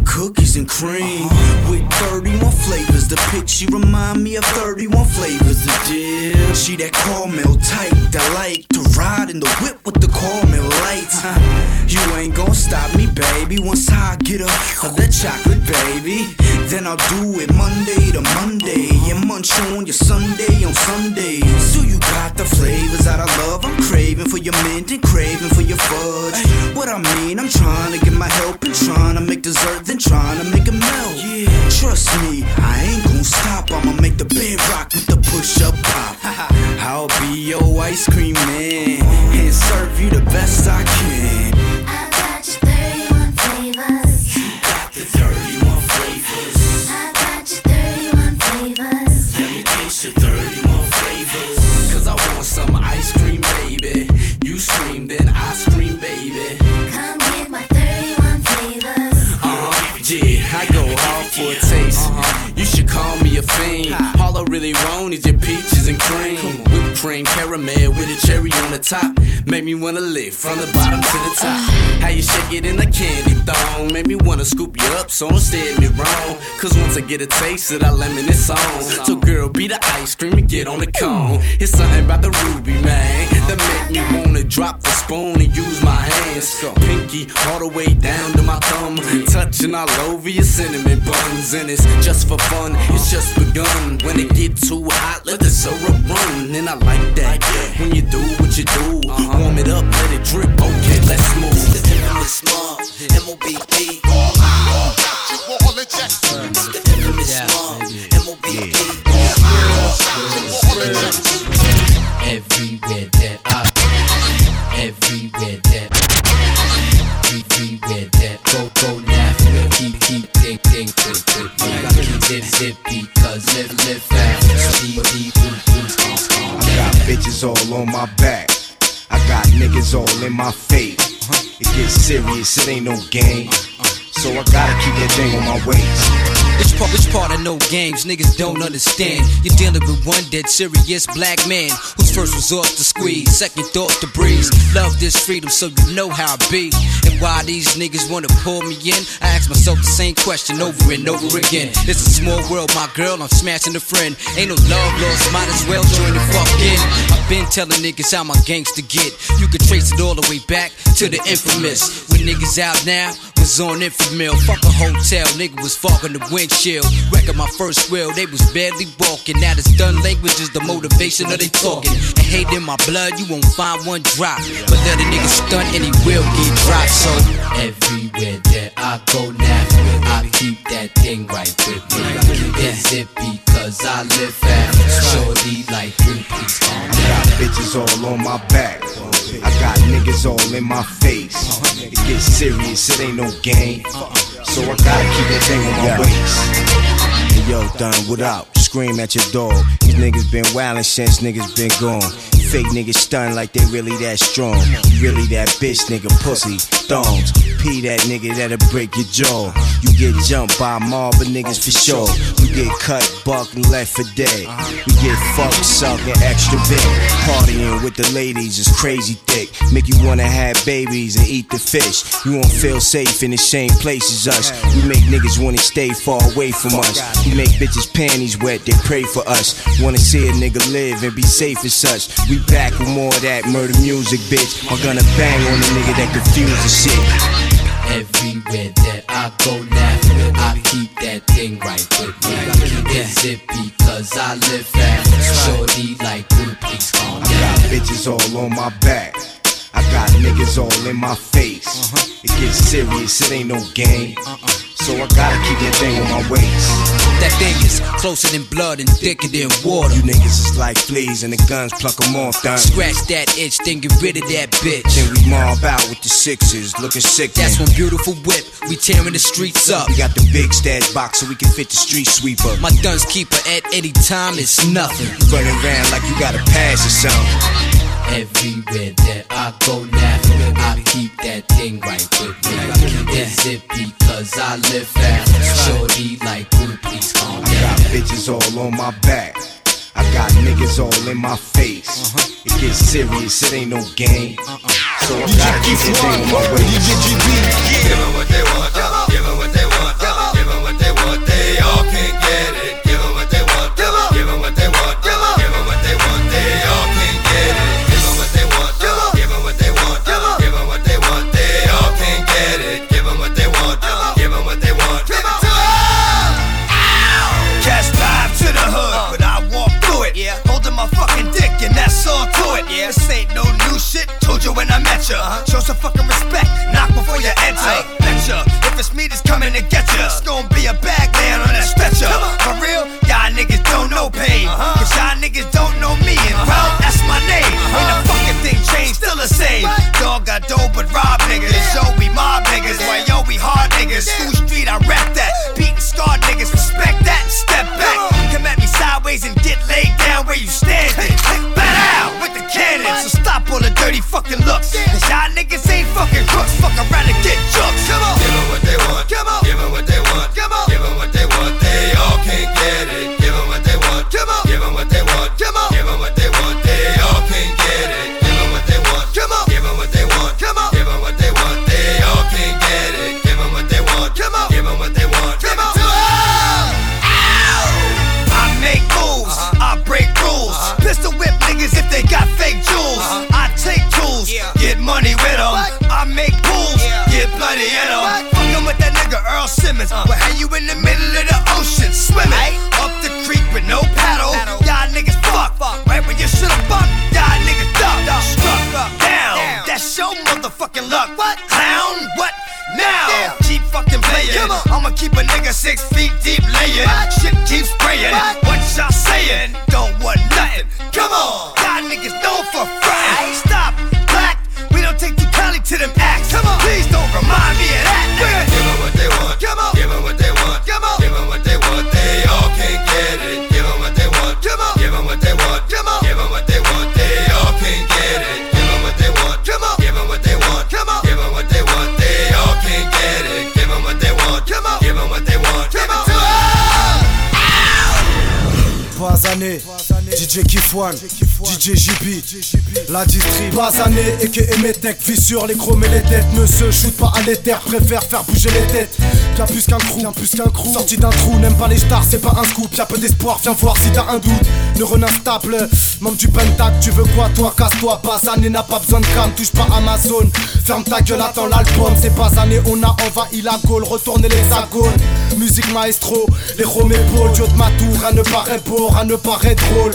and cream. With 31 flavors, the pic she remind me of 31 flavors of dip. She that caramel type that like to ride in the whip with the caramel lights. You ain't gon' stop me, baby. Once I get up of that chocolate, baby, then I'll do it Monday to Monday and munch on your Sunday on Sunday. So you got the flavors that I love. I'm craving for your mint and craving for your fudge. What I mean, I'm trying to get my help and trying to make dessert, then trying to Trust me, I ain't gon' stop. I'ma make the bed rock with the push up pop. I'll be your ice cream man and serve you the best I can. I got you 31 flavors. You got the 31 flavors. I got you 31 flavors. Let me taste your 31 flavors. Cause I want some ice cream, baby. You scream, then I for a taste. You should call me a fiend. All I really want is your peaches and cream caramel with a cherry on the top. Make me wanna live from the bottom to the top. How you shake it in the candy thong. Make me wanna scoop you up, so don't steer me wrong. Cause once I get a taste of that lemon, it's on. So girl, be the ice cream and get on the cone. It's something about the ruby, man. That make me wanna drop the spoon and use my hands. Pinky all the way down to my thumb. Touching all over your cinnamon buns. And it's just for fun, it's just begun. When it get too hot, let the syrup run. And I like that. When you do what you do, warm it up, let it drip. Okay, let's move. Infamous mob, M-O-B-B. The infamous on my back. I got niggas all in my face. It gets serious, it ain't no game. So I gotta keep that thing on my waist. Which part, which part of no games niggas don't understand? You're dealing with one dead serious black man whose first resort the squeeze, second thought to breeze. Love this freedom so you know how I be. And why these niggas wanna pull me in? I ask myself the same question over and over again. It's a small world, my girl, I'm smashing a friend. Ain't no love lost, might as well join the fuck in. I've been telling niggas how my gangster get. You can trace it all the way back to the infamous. When niggas out now, was on infamil. Fuck a hotel, nigga was fogging the windshield. Wrecking my first wheel, they was barely walking. Now this done language is the motivation of they talking. And hate in my blood, you won't find one drop. But let a nigga stunt and he will get dropped. So everywhere that I go now I keep that thing right with me Is it because I live fast? Shorty like you, please calm got bitches all on my back. I got niggas all in my face. It gets serious, it ain't no game. So I gotta keep that thing on my waist. Hey yo, done, what up? Scream at your dog. These niggas been wildin' since niggas been gone. Fake niggas stun like they really that strong. You really that bitch nigga, pussy, thongs. P that nigga that'll break your jaw. You get jumped by of niggas for sure. You get cut, buck, and left for dead. We get fucked, sucked, and extra big. Partying with the ladies is crazy thick. Make you wanna have babies and eat the fish. You won't feel safe in the same place as us. We make niggas wanna stay far away from us. We make bitches panties wet, they pray for us. Wanna see a nigga live and be safe as such. We back with more of that murder music, bitch. I'm gonna bang on a nigga that confuse the shit. Everywhere that I go now, I keep that thing right with me. Is it because I live fast? Shorty like you, please calm I got bitches all on my back. I got niggas all in my face. It gets serious, it ain't no game. So I gotta keep that thing on my waist. that thing is closer than blood and thicker than water. You niggas is like fleas and the guns pluck 'em off, done. Scratch that itch, then get rid of that bitch. Then we mob out with the sixes, looking sick. That's one beautiful whip. We tearing the streets up. We got the big stash box so we can fit the street sweeper. My guns keeper at any time it's nothing. Running around like you got a pass or something. Everywhere that I go now, I keep that thing right with me. Is it because I live fast? Shorty like you, please calm I got bitches all on my back. I got niggas all in my face. It gets serious, it ain't no game. So I gotta keep that thing on my waist. Give them what they want, give them what they want, Yeah. This ain't no new shit. Told you when I met ya. Show some fucking respect. Knock before you enter. Betcha. If it's me that's coming to get ya, it's gonna be a bag man on that stretcher. For real, y'all niggas don't know pain. Cause y'all niggas don't know me. And well, that's my name. Ain't a fucking thing changed, still the same. Dog got dope, but rob niggas. Yo, we mob niggas. Why, yo, we hard niggas. School street, I fucking looks. Cause y'all niggas ain't fucking crooks. Fuck around and get jokes. Come on. Give them what they want, Come on. give them what they diamonds. We'll have you in the middle of the ocean, swimming. Up the creek with no paddle. Y'all niggas fuck. Right when you should've fucked, y'all niggas duck. Struck down. That's your motherfucking luck. What? Clown? What? Now, keep fucking playing. I'ma keep a nigga six feet deep laying. Shit keeps spraying. What DJ Kifwan, DJ JB, la distrib. Basané et que Emetek vit les chromes et les têtes. Ne se shoot pas à l'éther, préfère faire bouger les têtes. Y'a plus qu'un crew, plus qu'un crew. Sorti d'un trou, n'aime pas les stars, c'est pas un scoop. Y'a peu d'espoir, viens voir si t'as un doute. Neurones instable, membre du Pentac, tu veux quoi toi, casse-toi. Basané n'a pas besoin de cam, touche pas Amazon. Ferme ta gueule, attends l'album. C'est Basané, on a envahi la Gaule, retourner l'hexagone. Musique maestro, les Roméo, Dieu de ma tour, rien ne paraît beau, rien ne paraît drôle.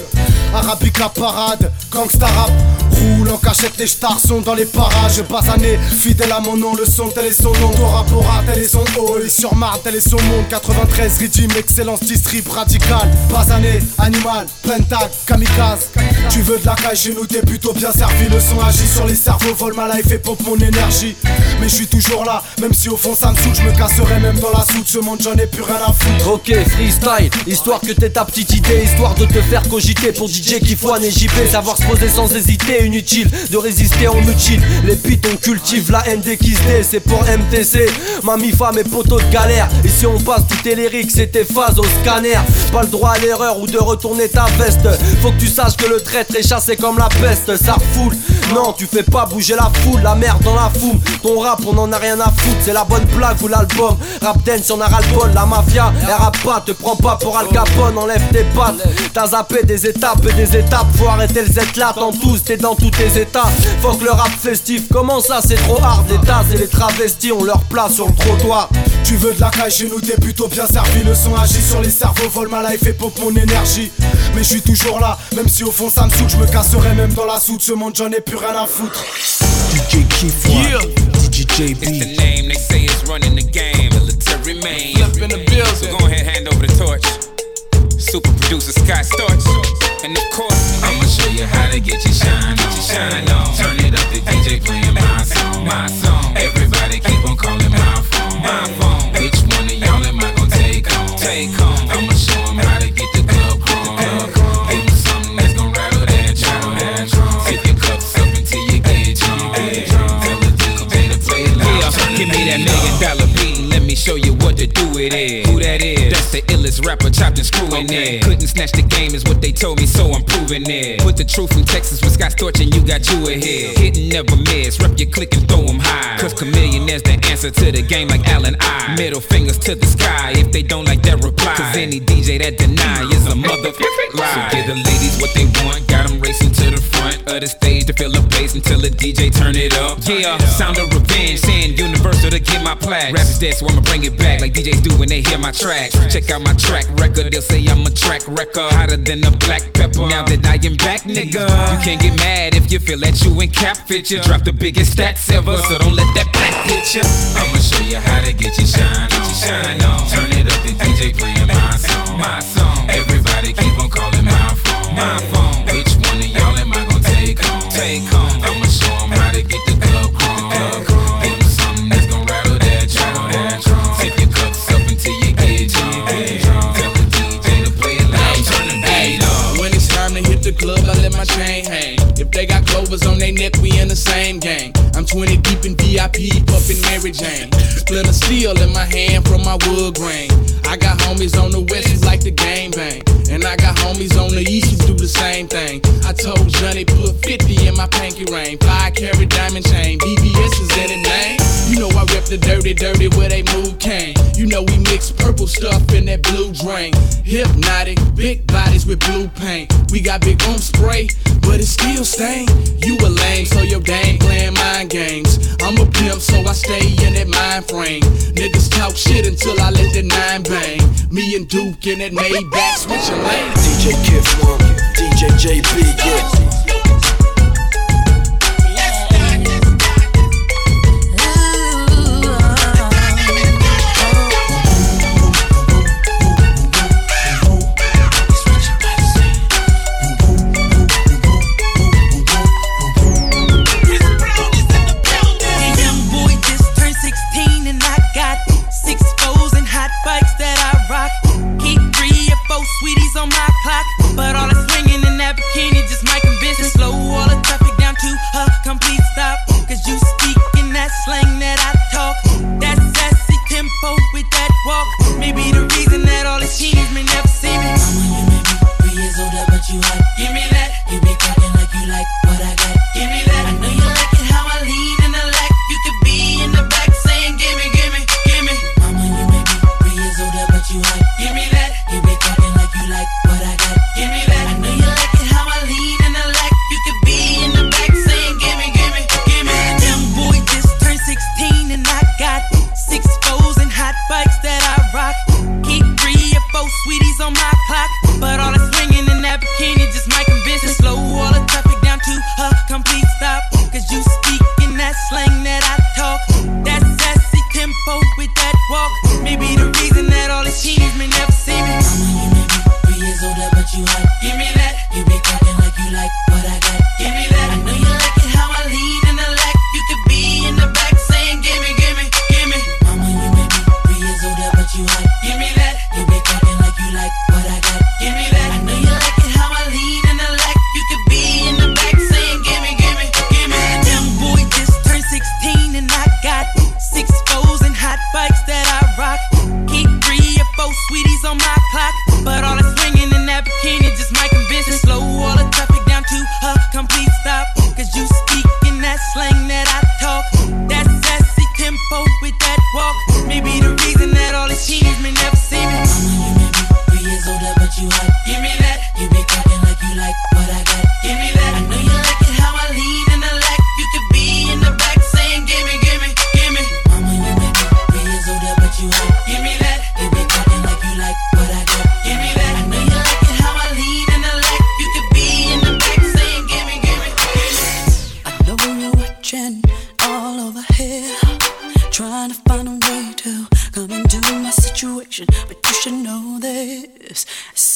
Arabica parade, gangsta rap, roule en cachette, les stars sont dans les parages. Basané, fidèle à mon nom, le son tel est son nom. Dora Bora, tel est son haut, et sur Mars, tel est son monde. 93, rythme, excellence, distrib, radical. Basané, animal, pentag, kamikaze. Tu veux de la caille chez nous, t'es plutôt bien servi. Le son agit sur les cerveaux, vole ma life et pompe mon énergie. Mais je suis toujours là, même si au fond ça me saoule, je me casserai même dans la soude. Ce monde, j'en ai plus rien à foutre. Ok, freestyle, histoire que t'aies ta petite idée, histoire de te faire cogiter pour DJ Kifoine et JP. Savoir se poser sans hésiter, inutile de résister, on mutile. Les pits, on cultive la haine des qui se dé, c'est pour MTC. Mamie, femme et poteaux de galère. Et si on passe tout lyrique, c'est tes phases au scanner. Pas le droit à l'erreur ou de retourner ta veste. Faut que tu saches que le traître est chassé comme la peste, ça refoule. Non, tu fais pas bouger la foule, la merde dans la foule. Ton rap, on en a rien à foutre, c'est la bonne blague ou l'album. Rap dance, on a ras le bol, la mafia, elle rappe pas, te prends pas pour Al Capone, enlève tes pattes. T'as zappé des étapes des étapes, faut arrêter le Z là, t'en tous, t'es dans tous tes états. Faut que le rap festif, comment ça, c'est trop hard, les tasses et les travestis ont leur place sur le trottoir. Tu veux de la caille chez nous, t'es plutôt bien servi. Le son agit sur les cerveaux, vole ma life et pompe mon énergie. Mais je suis toujours là, même si au fond ça me saoule, je me casserai même dans la soude. Ce monde, j'en ai plus rien à foutre. DJ Kifwan, Yeah. DJ JB. It's the name they say is running the game. Military man. Flip in the building. So go ahead, hand over the torch. Super producer Scott Storch. And of course, I'ma show you how to get your shine on. Shine on. Turn it up, the DJ playing my song. My song. Everybody keep on calling my phone. My phone. Which one of y'all am I gonna take home? Take home. I'ma show 'em how to get the club crawling. Give 'em something that's gonna rattle that drum. Sip your cups up until you get drunk. Tell the DJ to play it loud. Yeah, give me that million up. beat let me show you what to do with it. Who that is? The rapper chopped and screwing it. Couldn't snatch the game is what they told me, so I'm proving it. Put the truth in Texas with Scott Storch and you got you ahead. Hit and never miss, rep your click and throw 'em high. Cause Chamillionaire is the answer to the game like Allen I. Middle fingers to the sky if they don't like that reply. Cause any DJ that deny is a motherfucker. So give the ladies what they want, got 'em racing to the front of the stage to fill the place until the DJ turn it up. Yeah, sound of revenge, saying universal to get my plaque. Rap is dead, so I'ma bring it back like DJs do when they hear my track. Check out my track record, they'll say I'm a track record. Hotter than a black pepper. Now that I am back, nigga, you can't get mad if you feel that you and Cap fit you. Drop the biggest stats ever, so don't let that black hit you. I'ma show you how to get your shine on. Shine on. Turn it up, the DJ playing my song. My song. Everybody keep on calling my phone. My phone. Which one of y'all am I gonna take home? Take home. I'ma show 'em how to get the club crawling. Silvers on they neck, we in the same gang. I'm 20 deep in VIP, puffin' Mary Jane. Splinter steel in my hand from my wood grain. I got homies on the west who like the game bang. And I got homies on the east who do the same thing. I told Johnny put 50 in my pinky ring. Five carry diamond chain, BBS is in the name. You know I rep the dirty, dirty where they move came know we mix purple stuff in that blue drain. Hypnotic, big bodies with blue paint. We got big room spray, but it's still stain. You a lame, so your game playing mind games. I'm a pimp, so I stay in that mind frame. Niggas talk shit until I let the nine bang. Me and Duke in that Maybach switching lanes. DJ Kiff uh, DJ JB, yeah.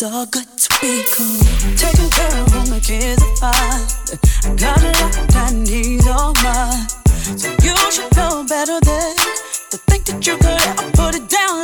All good to be cool. Taking care of all my kids are fine. I got a lot that needs all mine. So you should know better than to think that you could ever put it down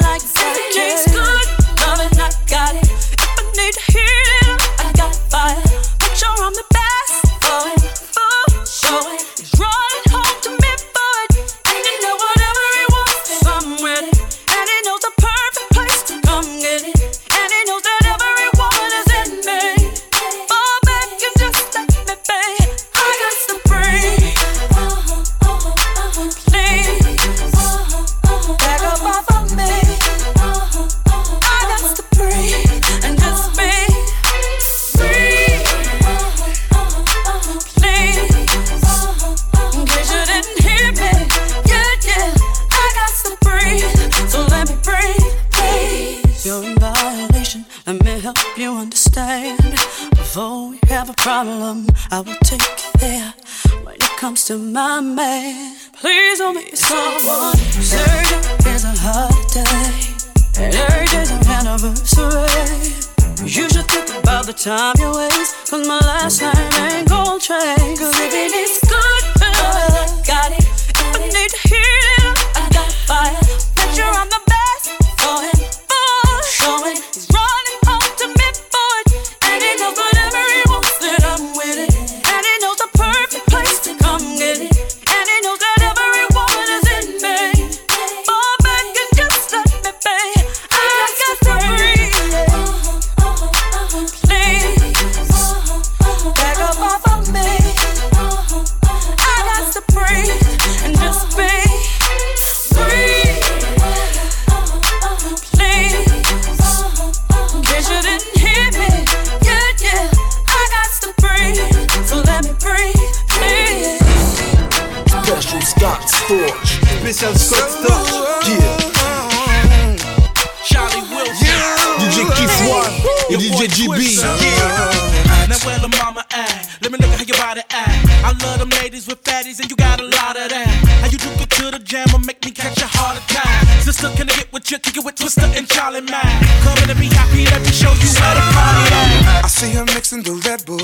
mixing the Red Bull.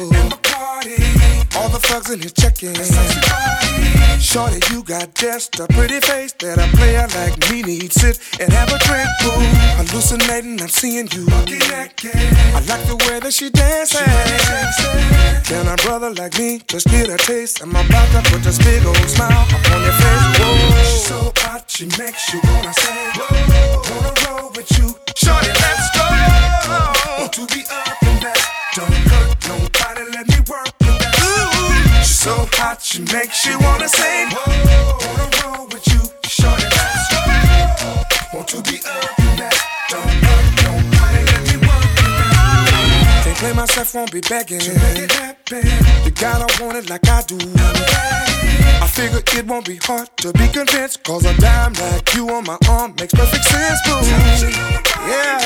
All the thugs in here checking. In. Shorty, you got just a pretty face that a player like me needs. Sit and have a drink, boo. Hallucinating, I'm seeing you. I like the way that she dances. Can a brother like me just get a taste? I'm about to put this big old smile up on your face. Whoa. She's so hot, she makes you wanna say. Wanna roll with you. So hot, she makes you wanna say, Whoa. Wanna roll with you. Shorty, let's go. Want to be up in that. Don't hurt nobody, let me work that. Can't play myself, won't be begging. To make it happen. You gotta want it like I do. I figure it won't be hard to be convinced. Cause a dime like you on my arm makes perfect sense, boo. Yeah.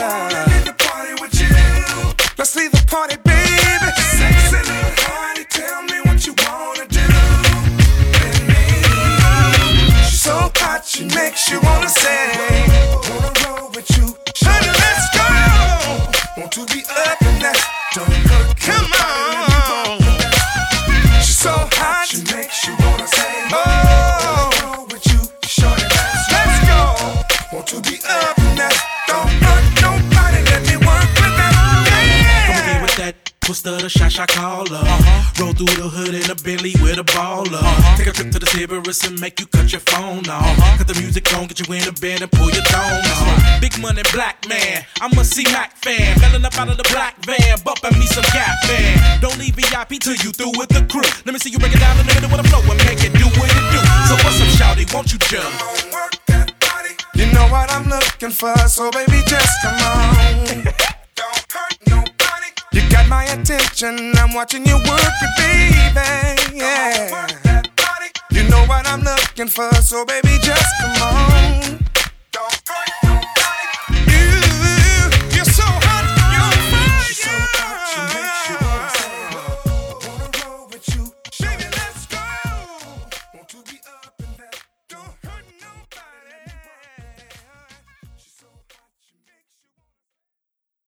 Let's leave the party, baby. Hot, she makes you wanna say, Wanna roll with you. Honey, let's go. Want to be up. Come on. Twister, the shot shot caller. Uh-huh. Roll through the hood in a Bentley with a baller. Uh-huh. Take a trip to the Cerberus and make you cut your phone off. Uh-huh. Cut the music on, get you in the bed and pull your thong off. Big money black man, I'm a C Mac fan. Melling up out of the black van, bumping me some Gap band. Don't leave VIP till you through with the crew. Let me see you break it down in the middle with the flow and make it do what it do. So what's up, shouty? Won't you jump? You know what I'm looking for, so baby, just come on. Don't hurt nobody. Got my attention, I'm watching you work it, baby. Yeah. You know what I'm looking for, so baby, just come on.